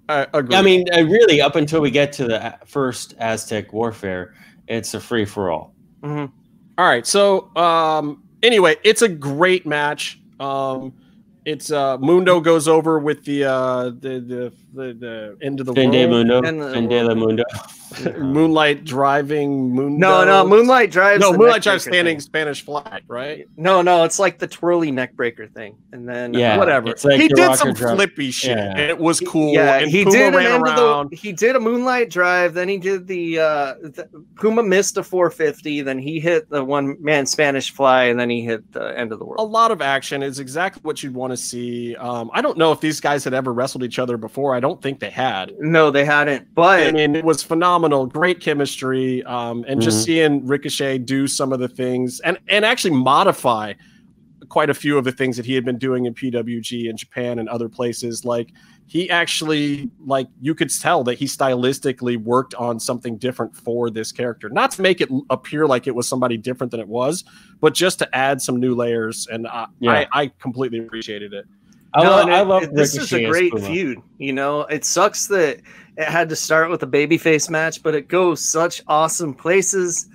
I agree. I mean, uh, really, up until we get to the first Aztec warfare, it's a free for all. Mhm. all right. So, um, anyway, it's a great match. Um, it's uh, Mundo goes over with the uh, the the the, the end of the Fin de world. Mundo, And the Fin de la Mundo. Moonlight driving Mundo. No, no, Moonlight Drives. No, Moonlight neckbreaker drives standing thing. Spanish flag, right? No, no, it's like the twirly neck breaker thing. And then uh, Yeah, Whatever. it's like he did some drop. flippy shit, Yeah. and it was cool. Yeah, and he Puma did an ran end around. of the, he did a moonlight drive, then he did the uh the, Puma missed a 450, then he hit the one man Spanish fly, and then he hit the end of the world. a lot of action is exactly what you'd want to see. Um, I don't know if these guys had ever wrestled each other before. I don't think they had. No, they hadn't, But I mean, it was phenomenal, great chemistry, um, and just Mhm. seeing Ricochet do some of the things and and actually modify quite a few of the things that he had been doing in PWG in Japan and other places. Like he actually, like you could tell that he stylistically worked on something different for this character, not to make it appear like it was somebody different than it was, but just to add some new layers. And I, Yeah. I, I completely appreciated it. I, No, love, I love it- this is a great feud. You know, it sucks that it had to start with a babyface match, but it goes such awesome places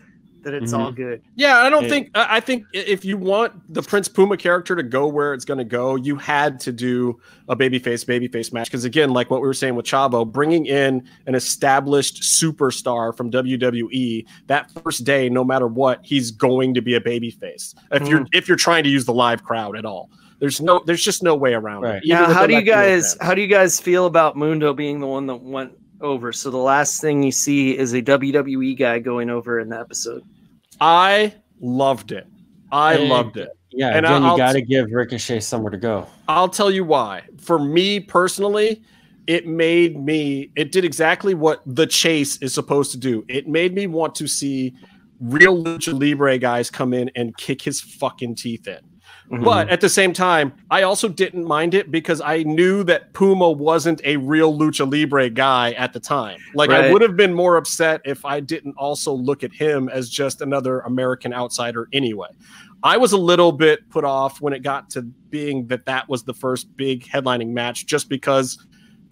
that it's Mm-hmm. all good. Yeah, I don't Yeah. think. I I think if you want the Prince Puma character to go where it's going to go, you had to do a babyface babyface match because again, like what we were saying with Chavo, bringing in an established superstar from WWE that first day, no matter what, he's going to be a babyface. If you're if you're trying to use the live crowd at all, there's no there's just no way around Right. it. even Now, how do you guys fans. how do you guys feel about Mundo being the one that went over? So the last thing you see is a WWE guy going over in the episode. I loved it. I And- loved it. Yeah, And again, I'll- you got to give Ricochet somewhere to go. I'll tell you why. For me personally, it made me, it did exactly what the chase is supposed to do. It made me want to see real Lucha Libre guys come in and kick his fucking teeth in. Mhm. But at the same time, I also didn't mind it because I knew that Puma wasn't a real lucha libre guy at the time. Like I would have been more upset if I didn't also look at him as just another American outsider anyway. I was a little bit put off when it got to being that that was the first big headlining match just because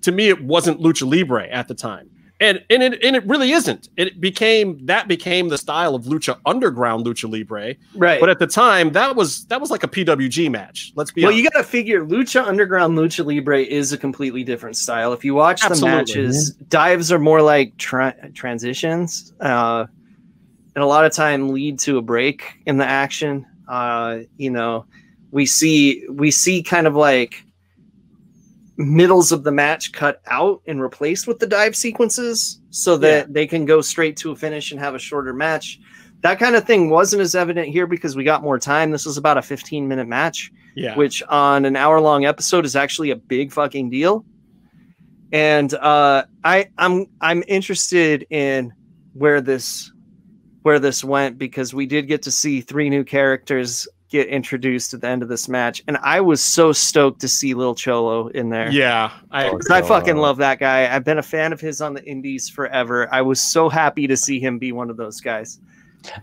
to me it wasn't lucha libre at the time. And and it, and it really isn't. It became that became the style of lucha underground lucha libre. right. But at the time, that was that was like a PWG match. Let's be well, honest. you got to figure Lucha Underground, Lucha Libre is a completely different style. If you watch the Absolutely. matches, dives are more like tra- transitions, uh, and a lot of time lead to a break in the action. Uh, you know, we see we see kind of like middles of the match cut out and replaced with the dive sequences so that they can go straight to a finish and have a shorter match. That kind of thing wasn't as evident here because we got more time. This was about a 15 minute match yeah. which on an hour long episode is actually a big fucking deal. And uh, I I'm I'm interested in where this where this went because we did get to see three new characters get introduced at the end of this match, and I was so stoked to see Lil Cholo in there. yeah. I, 'Cause I fucking love that guy. I've been a fan of his on the indies forever. I was so happy to see him be one of those guys.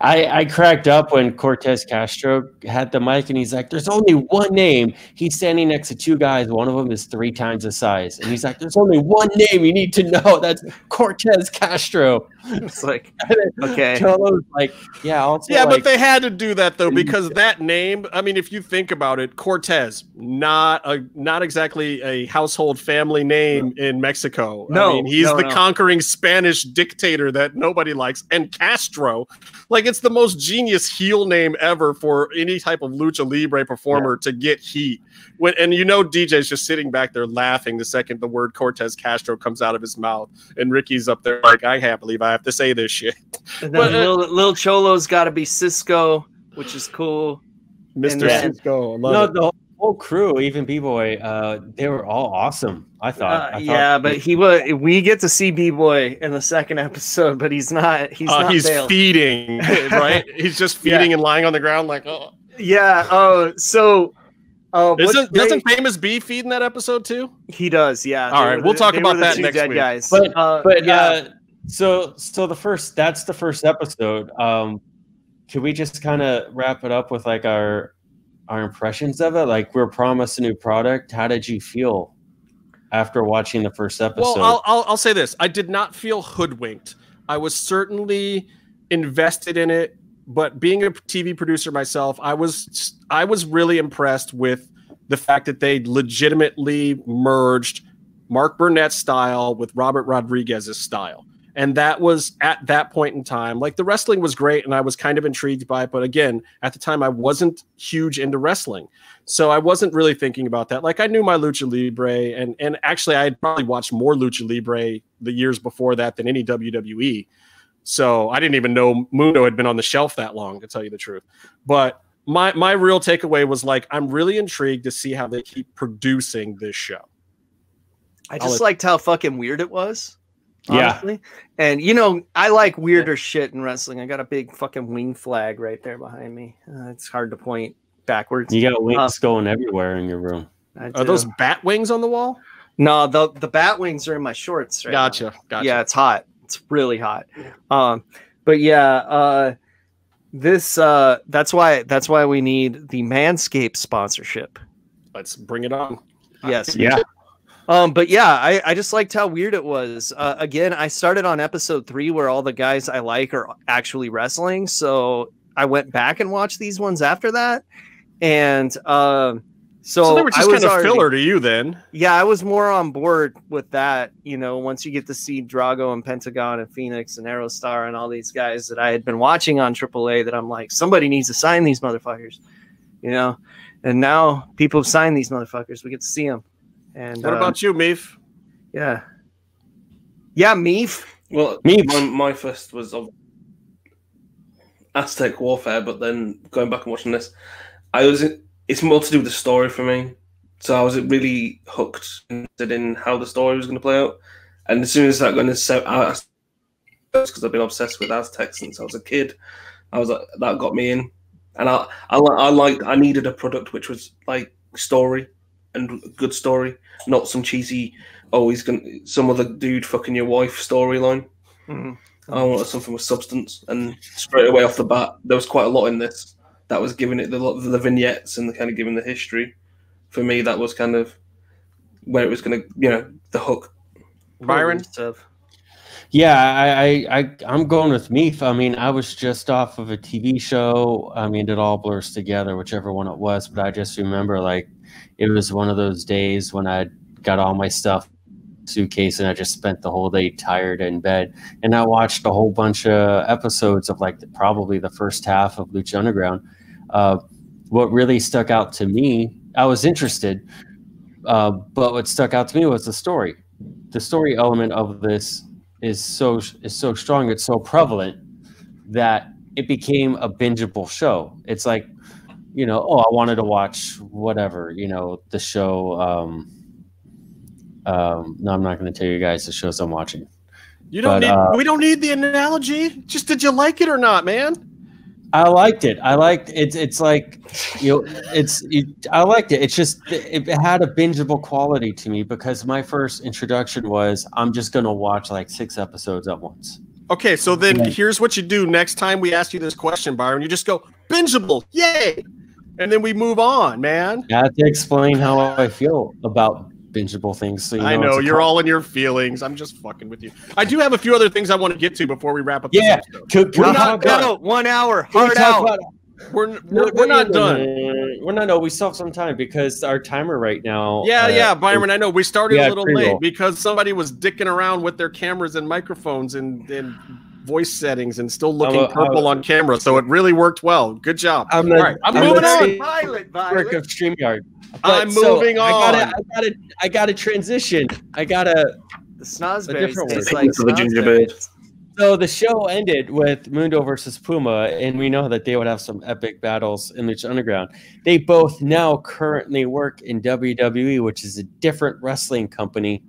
I, I cracked up when Cortez Castro had the mic and he's like, There's only one name. He's standing next to two guys. One of them is three times the size. And he's like, There's only one name you need to know. That's Cortez Castro. It's like okay, Cholo's like, Yeah, also yeah, like, but they had to do that though because that name. I mean, if you think about it, Cortez, not a not exactly a household family name in Mexico. I No, mean, he's no, the no. conquering Spanish dictator that nobody likes, and Castro, like it's the most genius heel name ever for any type of lucha libre performer to get heat. When and you know DJ's just sitting back there laughing the second the word Cortez Castro comes out of his mouth, and Ricky's up there like, I can't believe I have to say this shit. and but, uh, Lil, Lil Cholo's got to be Cisco, which is cool. Mr. then- Cisco, love no, it. the whole crew, even B Boy, uh, they were all awesome. I thought. Uh, I thought yeah, but he was. We get to see B Boy in the second episode, but he's not. He's Uh, not. he's Bale. feeding, right? He's just Yeah. feeding and lying on the ground, like, oh. yeah. Oh, so. Oh, Isn't, great- doesn't Famous B feed in that episode too? he does? Yeah. All right, They right, were we'll talk about that next dead week. guys. But- uh, But yeah, uh, so so the first that's the first episode. Um, could we just kind of wrap it up with like our our impressions of it? Like we're promised a new product. How did you feel after watching the first episode? Well, I'll, I'll I'll say this: I did not feel hoodwinked. I was certainly invested in it, but being a TV producer myself, I was I was really impressed with the fact that they legitimately merged Mark Burnett's style with Robert Rodriguez's style. And that was at that point in time. Like the wrestling was great and I was kind of intrigued by it. But again, at the time, I wasn't huge into wrestling. So I wasn't really thinking about that. Like I knew my Lucha Libre, and, and actually, I had probably watched more Lucha Libre the years before that than any WWE. So I didn't even know Mundo had been on the shelf that long, to tell you the truth. But my my real takeaway was like, I'm really intrigued to see how they keep producing this show. I I'll just liked how fucking weird it was. Yeah. And you know, I like weirder shit in wrestling. I got a big fucking wing flag right there behind me. Uh, it's hard to point backwards. you got wings Uh, going everywhere in your room. Are those bat wings on the wall? No, the the bat wings are in my shorts right now. Gotcha. Gotcha. Yeah, it's hot. It's really hot. Um, but yeah, uh, this uh, that's why that's why we need the Manscaped sponsorship. Let's bring it on. Yes. Yeah. Um, but yeah, I, I just liked how weird it was. Uh, again, I started on episode three where all the guys I like are actually wrestling. So I went back and watched these ones after that. And um, so, So, they were I just was kind of already- filler to you then. Yeah, I was more on board with that. You know, once you get to see Drago and Pentagon and Fénix and Aerostar and all these guys that I had been watching on AAA, that I'm like, somebody needs to sign these motherfuckers. You know, and now people have signed these motherfuckers. We get to see them. And What uh, about you, Meef? yeah. Yeah, Meef. Well, Me- my, my first was of Aztec Warfare, but then going back and watching this, I was it's more to do with the story for me. So I was really hooked interested in how the story was going to play out. And as soon as that going to set out, because I've been obsessed with Aztecs since I was a kid, I was like, that got me in. and I I, I liked I needed a product which was like story and good story, not some cheesy oh he's gonna some other dude fucking your wife storyline. Mhm. I wanted something with substance, and straight away off the bat, there was quite a lot in this that was giving it the the vignettes and the kind of giving the history. For me, that was kind of where it was going to, you know, the hook. Byron? Yeah, I, I, I, I'm going with Meef. I mean, I was just off of a TV show. I mean, it all blurs together, whichever one it was. But I just remember, like, it was one of those days when I got all my stuff suitcase and I just spent the whole day tired in bed. And I watched a whole bunch of episodes of like the, probably the first half of Lucha Underground. Uh, what really stuck out to me, I was interested, uh, but what stuck out to me was the story. The story element of this is so is so strong. It's so prevalent that it became a bingeable show. It's like, you know, oh, I wanted to watch whatever, you know, the show. Um, um, no, I'm not going to tell you guys the shows I'm watching. You don't But, need. uh, we don't need the analogy. Just did you like it or not, man? I liked it. I liked it's it's like you know it's it, I liked it. It's just it, it had a bingeable quality to me because my first introduction was I'm just gonna watch like six episodes at once. Okay, so then Yeah. here's what you do next time we ask you this question, Byron. You just go bingeable, yay, and then we move on, man. I have to explain how I feel about bingeable things. So you I know, know it's a you're all in your feelings. I'm just fucking with you. I do have a few other things I want to get to before we wrap up. Yeah. this episode. Can, can We're not done. one hour, hard out. We're we're, we're not no, no, done. We're not. No, we still have some time because our timer right now. Yeah, uh, yeah, Byron. I know we started yeah, a little late because somebody was dicking around with their cameras and microphones and, and voice settings and still looking I'm a- uh, purple I'm- on camera. So it really worked well. Good job. I'm All a- right, I'm I'm moving a- on. Pilot, work of Streamyard. I'm so moving I gotta, on. I gotta, I gotta transition. I gotta. The snozberries different like For the gingerbread. So the show ended with Mundo versus Puma, and we know that they would have some epic battles in Lucha Underground. They both now currently work in WWE, which is a different wrestling company.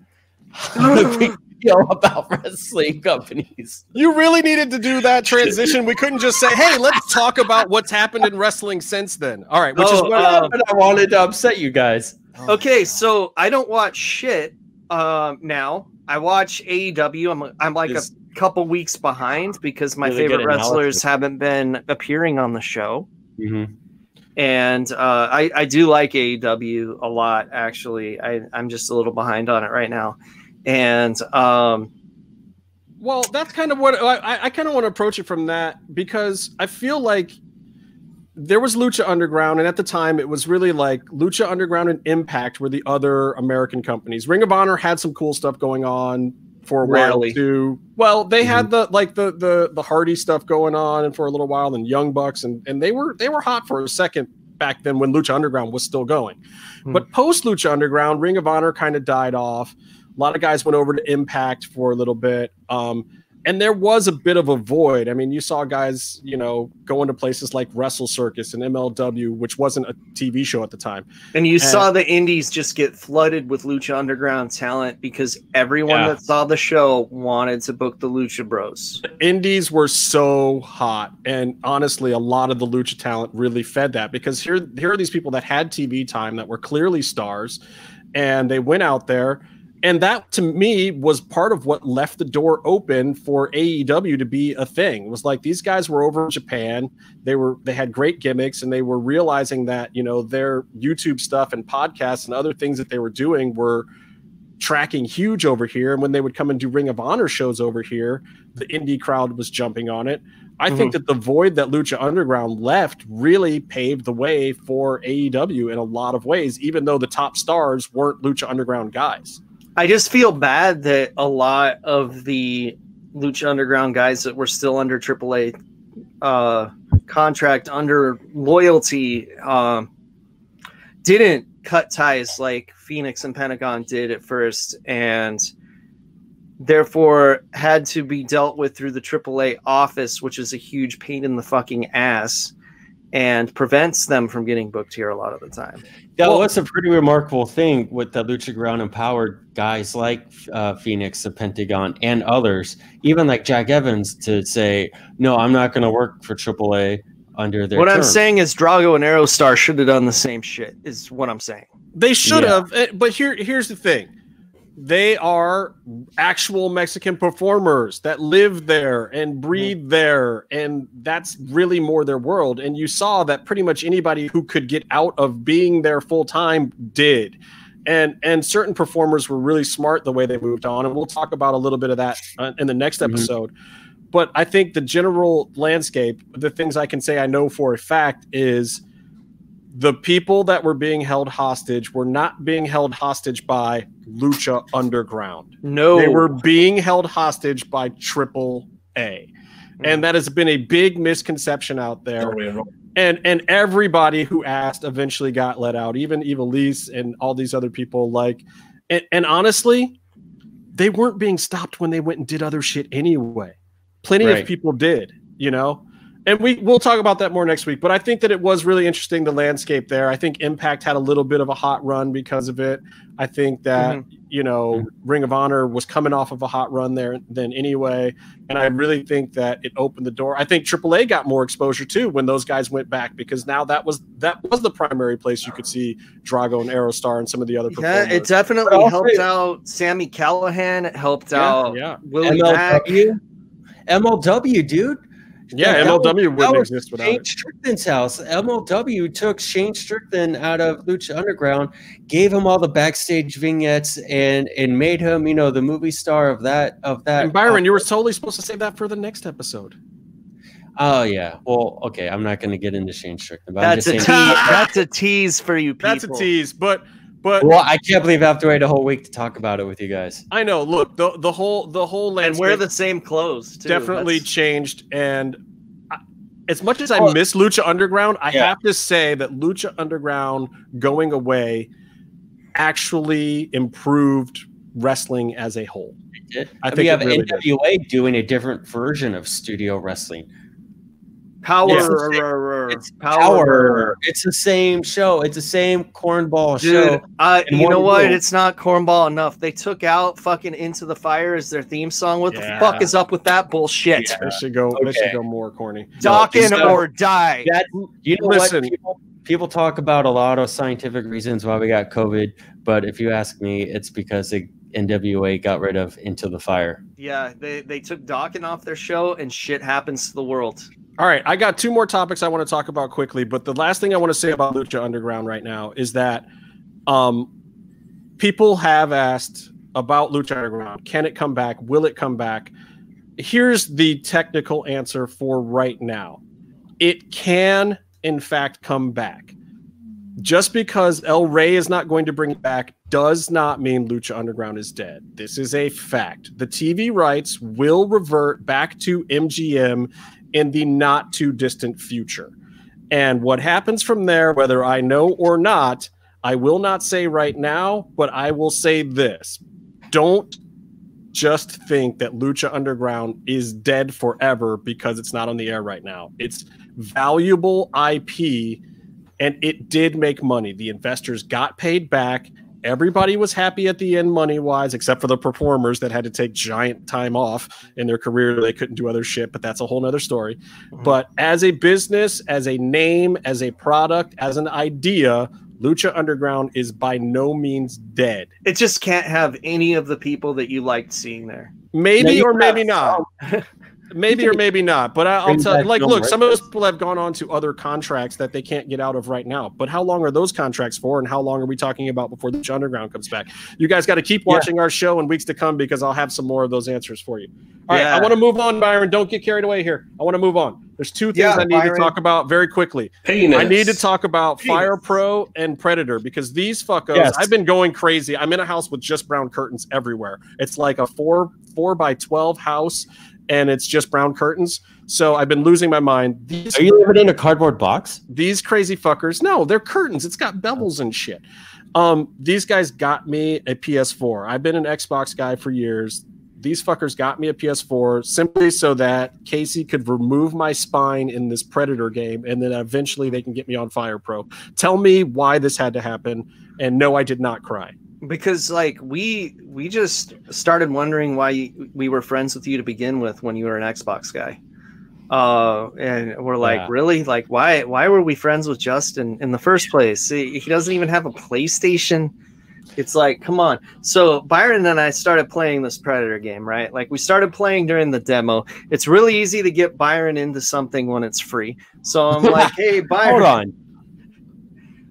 How do we feel about wrestling companies? You really needed to do that transition. We couldn't just say, "Hey, let's talk about what's happened in wrestling since then." All right, which is Oh, what um, But I wanted to upset you guys. Okay, so I don't watch shit um, now. I watch AEW. I'm I'm like Is- a couple weeks behind because my Really favorite wrestlers analysis. haven't been appearing on the show. Mhm. And uh, I, I do like AEW a lot, actually. I, I'm just a little behind on it right now. And um, Well, that's kind of what I, I kind of want to approach it from that because I feel like there was Lucha Underground, and at the time it was really like Lucha Underground and Impact were the other American companies. Ring of Honor had some cool stuff going on for a Rarely. while too. Well, they had the like the the the Hardy stuff going on and for a little while, and Young Bucks, and and they were they were hot for a second back then when Lucha Underground was still going. Hmm. But post Lucha Underground, Ring of Honor kind of died off. A lot of guys went over to Impact for a little bit. Um, and there was a bit of a void. I mean, you saw guys, you know, going to places like Wrestle Circus and MLW, which wasn't a TV show at the time. and you And- saw the indies just get flooded with Lucha Underground talent because everyone Yeah. that saw the show wanted to book the Lucha Bros. Indies were so hot, and honestly, a lot of the lucha talent really fed that because here, here are these people that had TV time that were clearly stars, and they went out there, and that to me was part of what left the door open for AEW to be a thing. It was like these guys were over in Japan, they were they had great gimmicks, and they were realizing that you know their YouTube stuff and podcasts and other things that they were doing were tracking huge over here. And when they would come and do Ring of Honor shows over here, the indie crowd was jumping on it. I think mm-hmm. that the void that Lucha Underground left really paved the way for AEW in a lot of ways, even though the top stars weren't Lucha Underground guys. I just feel bad that a lot of the Lucha Underground guys that were still under AAA uh, contract, under loyalty, um, didn't cut ties like Fénix and Pentagon did at first, and therefore had to be dealt with through the AAA office, which is a huge pain in the fucking ass and prevents them from getting booked here a lot of the time. That Well- was a pretty remarkable thing with the Lucha Ground empowered guys like uh, Fénix, the Pentagon, and others, even like Jack Evans, to say, "No, I'm not going to work for AAA. under their What I'm saying is Drago and Aerostar should have done the same shit. Is what I'm saying. They should Yeah. have, eh, but here here's the thing. They are actual Mexican performers that live there and breathe there, and that's really more their world. And you saw that pretty much anybody who could get out of being there full time did. And and certain performers were really smart the way they moved on, and we'll talk about a little bit of that uh, in the next Mhm. episode. But I think the general landscape, the things I can say I know for a fact is the people that were being held hostage were not being held hostage by Lucha Underground. No, They were being held hostage by Triple A. Hmm. And that has been a big misconception out there. Oh, and and everybody who asked eventually got let out, even Evilise and all these other people. Like, and, and honestly, they weren't being stopped when they went and did other shit anyway. Plenty Right. of people did, you know. And we we'll talk about that more next week. But I think that it was really interesting the landscape there. I think Impact had a little bit of a hot run because of it. I think that mm-hmm. you know Ring of Honor was coming off of a hot run there then anyway, and I really think that it opened the door. I think AAA got more exposure too when those guys went back because now that was that was the primary place you could see Drago and Aerostar and some of the other Yeah, performers. it definitely But also- helped out Sami Callihan. It helped Yeah, out yeah. Willie Mack. MLW, MLW, dude. Yeah, that MLW that wouldn't was exist without Shane it. Strickland's house. MLW took Shane Strickland out of Lucha Underground, gave him all the backstage vignettes, and and made him, you know, the movie star of that of that. And Byron, you were totally supposed to save that for the next episode. Oh yeah. Well, okay. I'm not going to get into Shane Strickland. But I'm That's a tease. That's a tease for you people. That's a tease, but but Well, I can't believe I have to wait a whole week to talk about it with you guys. I know. Look, the the whole the whole And wear the same clothes. Too. definitely That's- changed. And I, as much as I Oh. miss Lucha Underground, I Yeah. have to say that Lucha Underground going away actually improved wrestling as a whole. I think we have it really did. NWA doing a different version of studio wrestling. Power. Yeah, it's It's power. It's the same show. It's the same cornball Dude, show. uh, you know what? room. It's not cornball enough. They took out fucking "Into the Fire" as their theme song. What Yeah. the fuck is up with that bullshit? Yeah. They should go. They should go more corny. Dawkins No, or die. That you know Listen. what? People, people talk about a lot of scientific reasons why we got COVID, but if you ask me, it's because the NWA got rid of Into the Fire. Yeah, they they took Dawkins off their show, and shit happens to the world. All right, I got two more topics I want to talk about quickly, but the last thing I want to say about Lucha Underground right now is that um, people have asked about Lucha Underground. Can it come back? Will it come back? Here's the technical answer for right now. It can, in fact, come back. Just because El Rey is not going to bring it back does not mean Lucha Underground is dead. This is a fact. The TV rights will revert back to MGM in the not too distant future. And what happens from there, whether I know or not, I will not say right now, but I will say this. Don't just think that Lucha Underground is dead forever because it's not on the air right now. It's valuable IP and it did make money. The investors got paid back. Everybody was happy at the end, money wise, except for the performers that had to take giant time off in their career. They couldn't do other shit, but that's a whole nother story. Mm-hmm. But as a business, as a name, as a product, as an idea, Lucha Underground is by no means dead. It just can't have any of the people that you liked seeing there. Maybe you or maybe not. maybe or maybe not. But I, I'll tell back like, look, Murray. some of those people have gone on to other contracts that they can't get out of right now. But how long are those contracts for, and how long are we talking about before the Underground comes back? You guys got to keep Yeah. watching our show in weeks to come because I'll have some more of those answers for you. All right, I want to move on, Byron. Don't get carried away here. I want to move on. There's two things Yeah, I need to talk about very quickly. Penis. I need to talk about Penis. Fire Pro and Predator because these fuckos, Yes. I've been going crazy. I'm in a house with just brown curtains everywhere. It's like a four four by twelve house, and it's just brown curtains. So I've been losing my mind. These Are you living in a cardboard box? these crazy fuckers, no, they're curtains. It's got bevels and shit. Um, these guys got me a PS4. I've been an Xbox guy for years. These fuckers got me a PS4 simply so that Casey could remove my spine in this Predator game, and then eventually they can get me on Fire Pro. Tell me why this had to happen, and no, I did not cry. Because like we we just started wondering why you, we were friends with you to begin with when you were an Xbox guy. Uh, and we're like, Yeah. really? Like, why? Why were we friends with Justin in the first place? He, he doesn't even have a PlayStation. It's like, come on. So Byron and I started playing this Predator game, right? Like, we started playing during the demo. It's really easy to get Byron into something when it's free. So I'm like, hey, Byron. Hold on.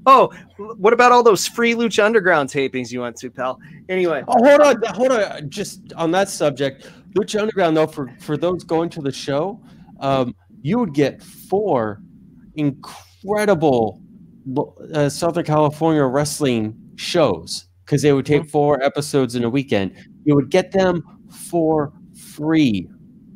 Oh, what about all those free Lucha Underground tapings you went to, pal? Anyway, Oh, hold on, hold on. Just on that subject, Lucha Underground, though, for for those going to the show, um, you would get four incredible uh, Southern California wrestling shows because they would take four episodes in a weekend. You would get them for free.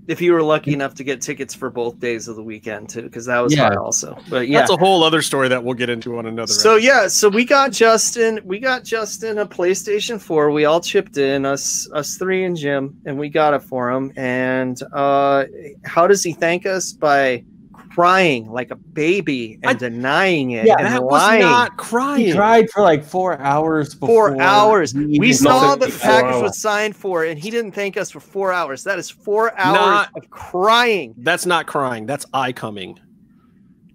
If you were lucky enough to get tickets for both days of the weekend too, because that was Yeah. hard also. But yeah. That's a whole other story that we'll get into on another. So episode. yeah, so we got Justin, we got Justin a PlayStation 4. We all chipped in, us us three and Jim, and we got it for him. And uh how does he thank us? By crying like a baby and I- denying it Yeah, and that was lying. not He cried for like four hours. Before Four hours. We saw the the package hour. was signed for, and he didn't thank us for four hours. That is four hours Not- of crying. That's not crying. That's eye coming.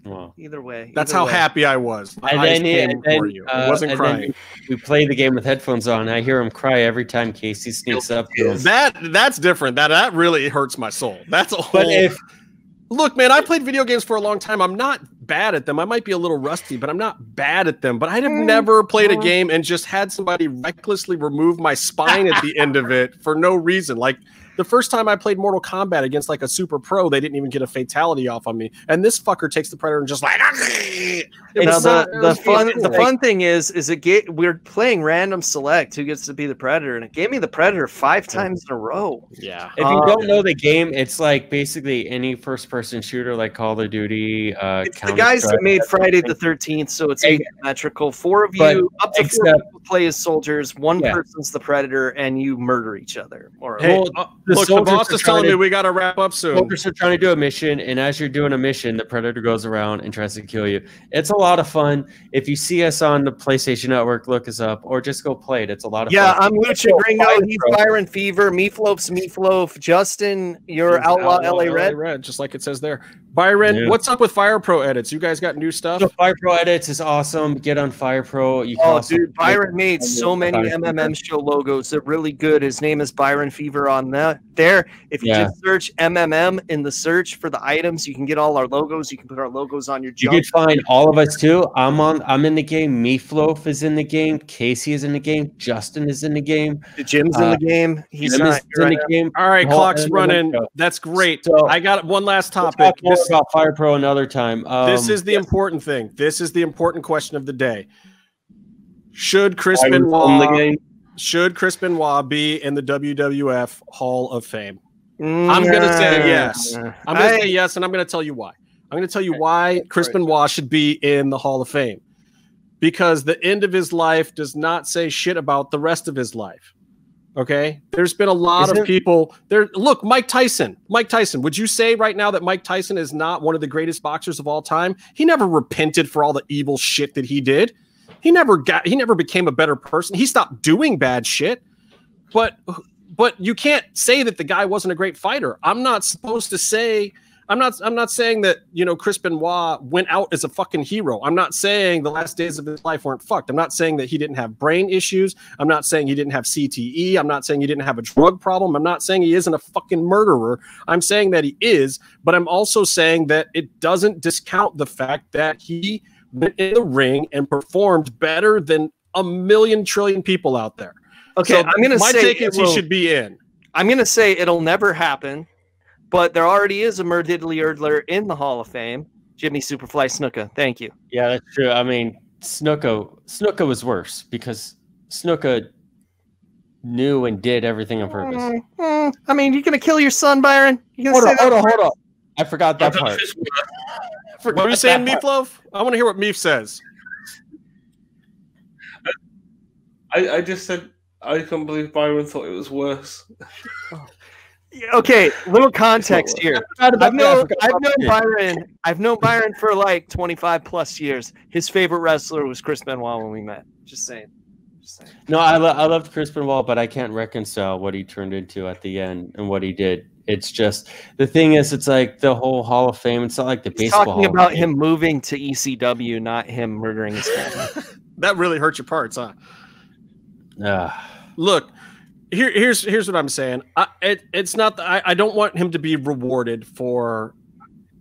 Wow. Either way. That's how way. happy I was. My And then, came and then, you. uh, it wasn't and then crying. we play the game with headphones on. I hear him cry every time Casey sneaks up to us. That that's different. That that really hurts my soul. That's a whole. But if Look, man, I played video games for a long time. I'm not bad at them. I might be a little rusty, but I'm not bad at them. But I'd have Mm. never played a game and just had somebody recklessly remove my spine at the end of it for no reason. Like the first time I played Mortal Kombat against like a super pro, they didn't even get a fatality off on me. And this fucker takes the predator and just like it Now was the, not- the fun cool. the fun thing is is it get we're playing random select who gets to be the predator and it gave me the predator five times in a row. Yeah. if you Uh, don't know the game, it's like basically any first-person shooter like Call of Duty. Uh, It's the guys that made Friday the Thirteenth, so it's Ex- asymmetrical. Four of But you, up to four people play as soldiers. One Yeah. person's the predator, and you murder each other. Or Hey, Well, uh, the look, the boss is telling trying me we got to wrap up soon. Focus are trying to do a mission, and as you're doing a mission, the predator goes around and tries to kill you. It's a lot of fun. If you see us on the PlayStation Network, look us up, or just go play it. It's a lot of yeah, fun. I'm Lucha Oh, Gringo. Fire He's Pro. Byron Fever. Meefloaf's Meatloaf. Justin, you're He's Outlaw, LA Red. just like it says there. Byron, Yeah. what's up with Fire Pro edits? You guys got new stuff? So Fire Pro edits is awesome. Get on Fire Pro. You can Oh, also dude, Byron made so many MMM show logos. They're really good. His name is Byron Fever on that. There, if you Yeah. just search MMM in the search for the items, you can get all our logos. You can put our logos on your job. You can find all of us too. I'm on. I'm in the game. Me Meefloaf is in the game. Casey is in the game. Justin is in the game. Jim's in uh, the game. He's Jim not is in right the game. All right, Whole clock's running. That's great. So- I got one last We'll topic. talk This, about Fire Pro another time. Um, this is the important thing. This is the important question of the day. Should Chris I the Benoit game. Should Chris Benoit be in the WWF Hall of Fame? now. I'm gonna say yes. I'm going to I- say yes, and I'm going to tell you why. I'm going to tell you why Chris Benoit should be in the Hall of Fame. Because the end of his life does not say shit about the rest of his life. Okay? There's been a lot Isn't- of people there. Look, Mike Tyson. Mike Tyson. Would you say right now that Mike Tyson is not one of the greatest boxers of all time? He never repented for all the evil shit that he did. He never got he never became a better person. He stopped doing bad shit. But but you can't say that the guy wasn't a great fighter. I'm not supposed to say I'm not I'm not saying that, you know, Chris Benoit went out as a fucking hero. I'm not saying the last days of his life weren't fucked. I'm not saying that he didn't have brain issues. I'm not saying he didn't have CTE. I'm not saying he didn't have a drug problem. I'm not saying he isn't a fucking murderer. I'm saying that he is, but I'm also saying that it doesn't discount the fact that he went in the ring and performed better than a million trillion people out there. Okay, So I'm gonna my say take it is he should be in. I'm gonna say it'll never happen, but there already is a Murdiddly Erdler in the Hall of Fame. Jimmy Superfly Snuka. Thank you. Yeah, that's true. I mean, Snuka Snuka was worse because Snuka knew and did everything on purpose. Mm, mm, I mean, you're gonna kill your son, Byron. You gonna Hold say on, that? hold on, hold on. I forgot that part. What were you saying, that. Meefloaf? I want to hear what Meef says. I, I just said I can't believe Byron thought it was worse. Oh. Okay, little context here. I've known I've known. Byron. I've known Byron for like 25 plus years. His favorite wrestler was Chris Benoit when we met. Just saying. Just saying. No, I, lo- I loved Chris Benoit, but I can't reconcile what he turned into at the end and what he did. It's just the thing is, it's like the whole Hall of Fame. It's not like the He's baseball. talking Hall of about Fame. him moving to ECW, not him murdering his family. That really hurt your parts, huh? Ah. Look, here, here's here's what I'm saying. I, it, it's not. that I, I don't want him to be rewarded for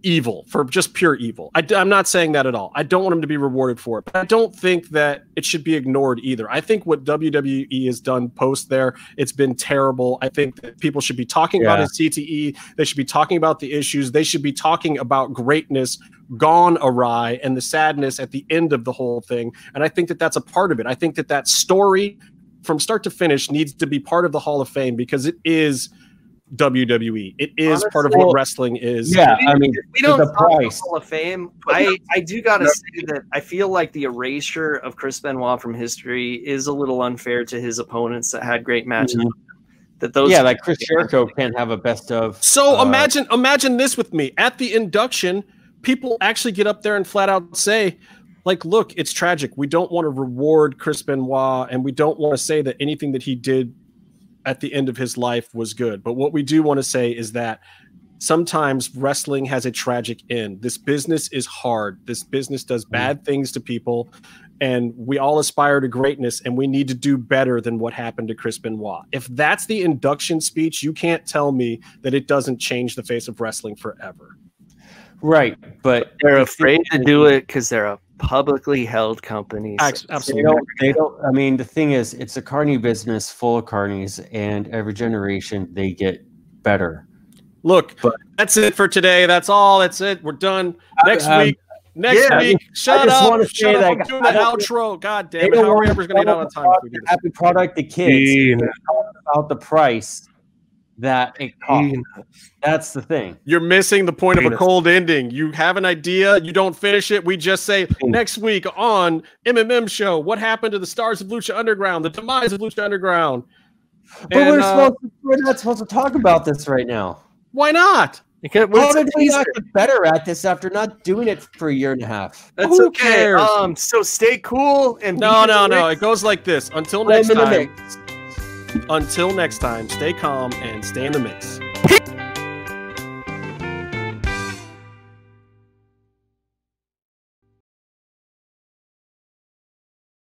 evil, for just pure evil. I, am not saying that at all. I don't want him to be rewarded for it, but I don't think that it should be ignored either. I think what WWE has done post there, it's been terrible. I think that people should be talking about Yeah. his CTE. They should be talking about the issues. They should be talking about greatness gone awry and the sadness at the end of the whole thing. And I think that that's a part of it. I think that that story from start to finish needs to be part of the Hall of Fame because it is WWE. It is part of what wrestling is. Yeah, I mean, we don't the talk about price. Hall of Fame. I, I do gotta say that I feel like the erasure of Chris Benoit from history is a little unfair to his opponents that had great matches. Mhm. That those yeah, like Chris Jericho can't have a best of. So Uh, imagine imagine this with me. At the induction, people actually get up there and flat out say, like, look, it's tragic. We don't want to reward Chris Benoit and we don't want to say that anything that he did at the end of his life was good. But what we do want to say is that sometimes wrestling has a tragic end. This business is hard. This business does mm-hmm. bad things to people. And we all aspire to greatness, and we need to do better than what happened to Chris Benoit. If that's the induction speech, you can't tell me that it doesn't change the face of wrestling forever. Right, but they're afraid to do it because they're a publicly held companies. so- Ax- They Absolutely. don't, they don't. I mean, the thing is, it's a carny business full of carnies, and every generation they get better. Look, But- that's it for today. That's all. That's it. We're done. Next Um, week. Next yeah, week. Shut just up. wanna Shut say up. that I'm doing the outro. God damn it. don't How are we ever going to get out on time we do this? Happy product to kids. Peanuts. They talk about the price that it costs. That's the thing. You're missing the point of a cold ending. You have an idea, you don't finish it. We just say next week on MMM show, what happened to the stars of Lucha Underground, the demise of Lucha Underground. But And, we're uh, supposed to, we're not supposed to talk about this right now. why not? Because How it's a did we not get better at this after not doing it for a year and a half? That's Who okay. cares? Um, so stay cool and No, be no, no. It goes like this. Until next time. Until next time, stay calm and stay in the mix.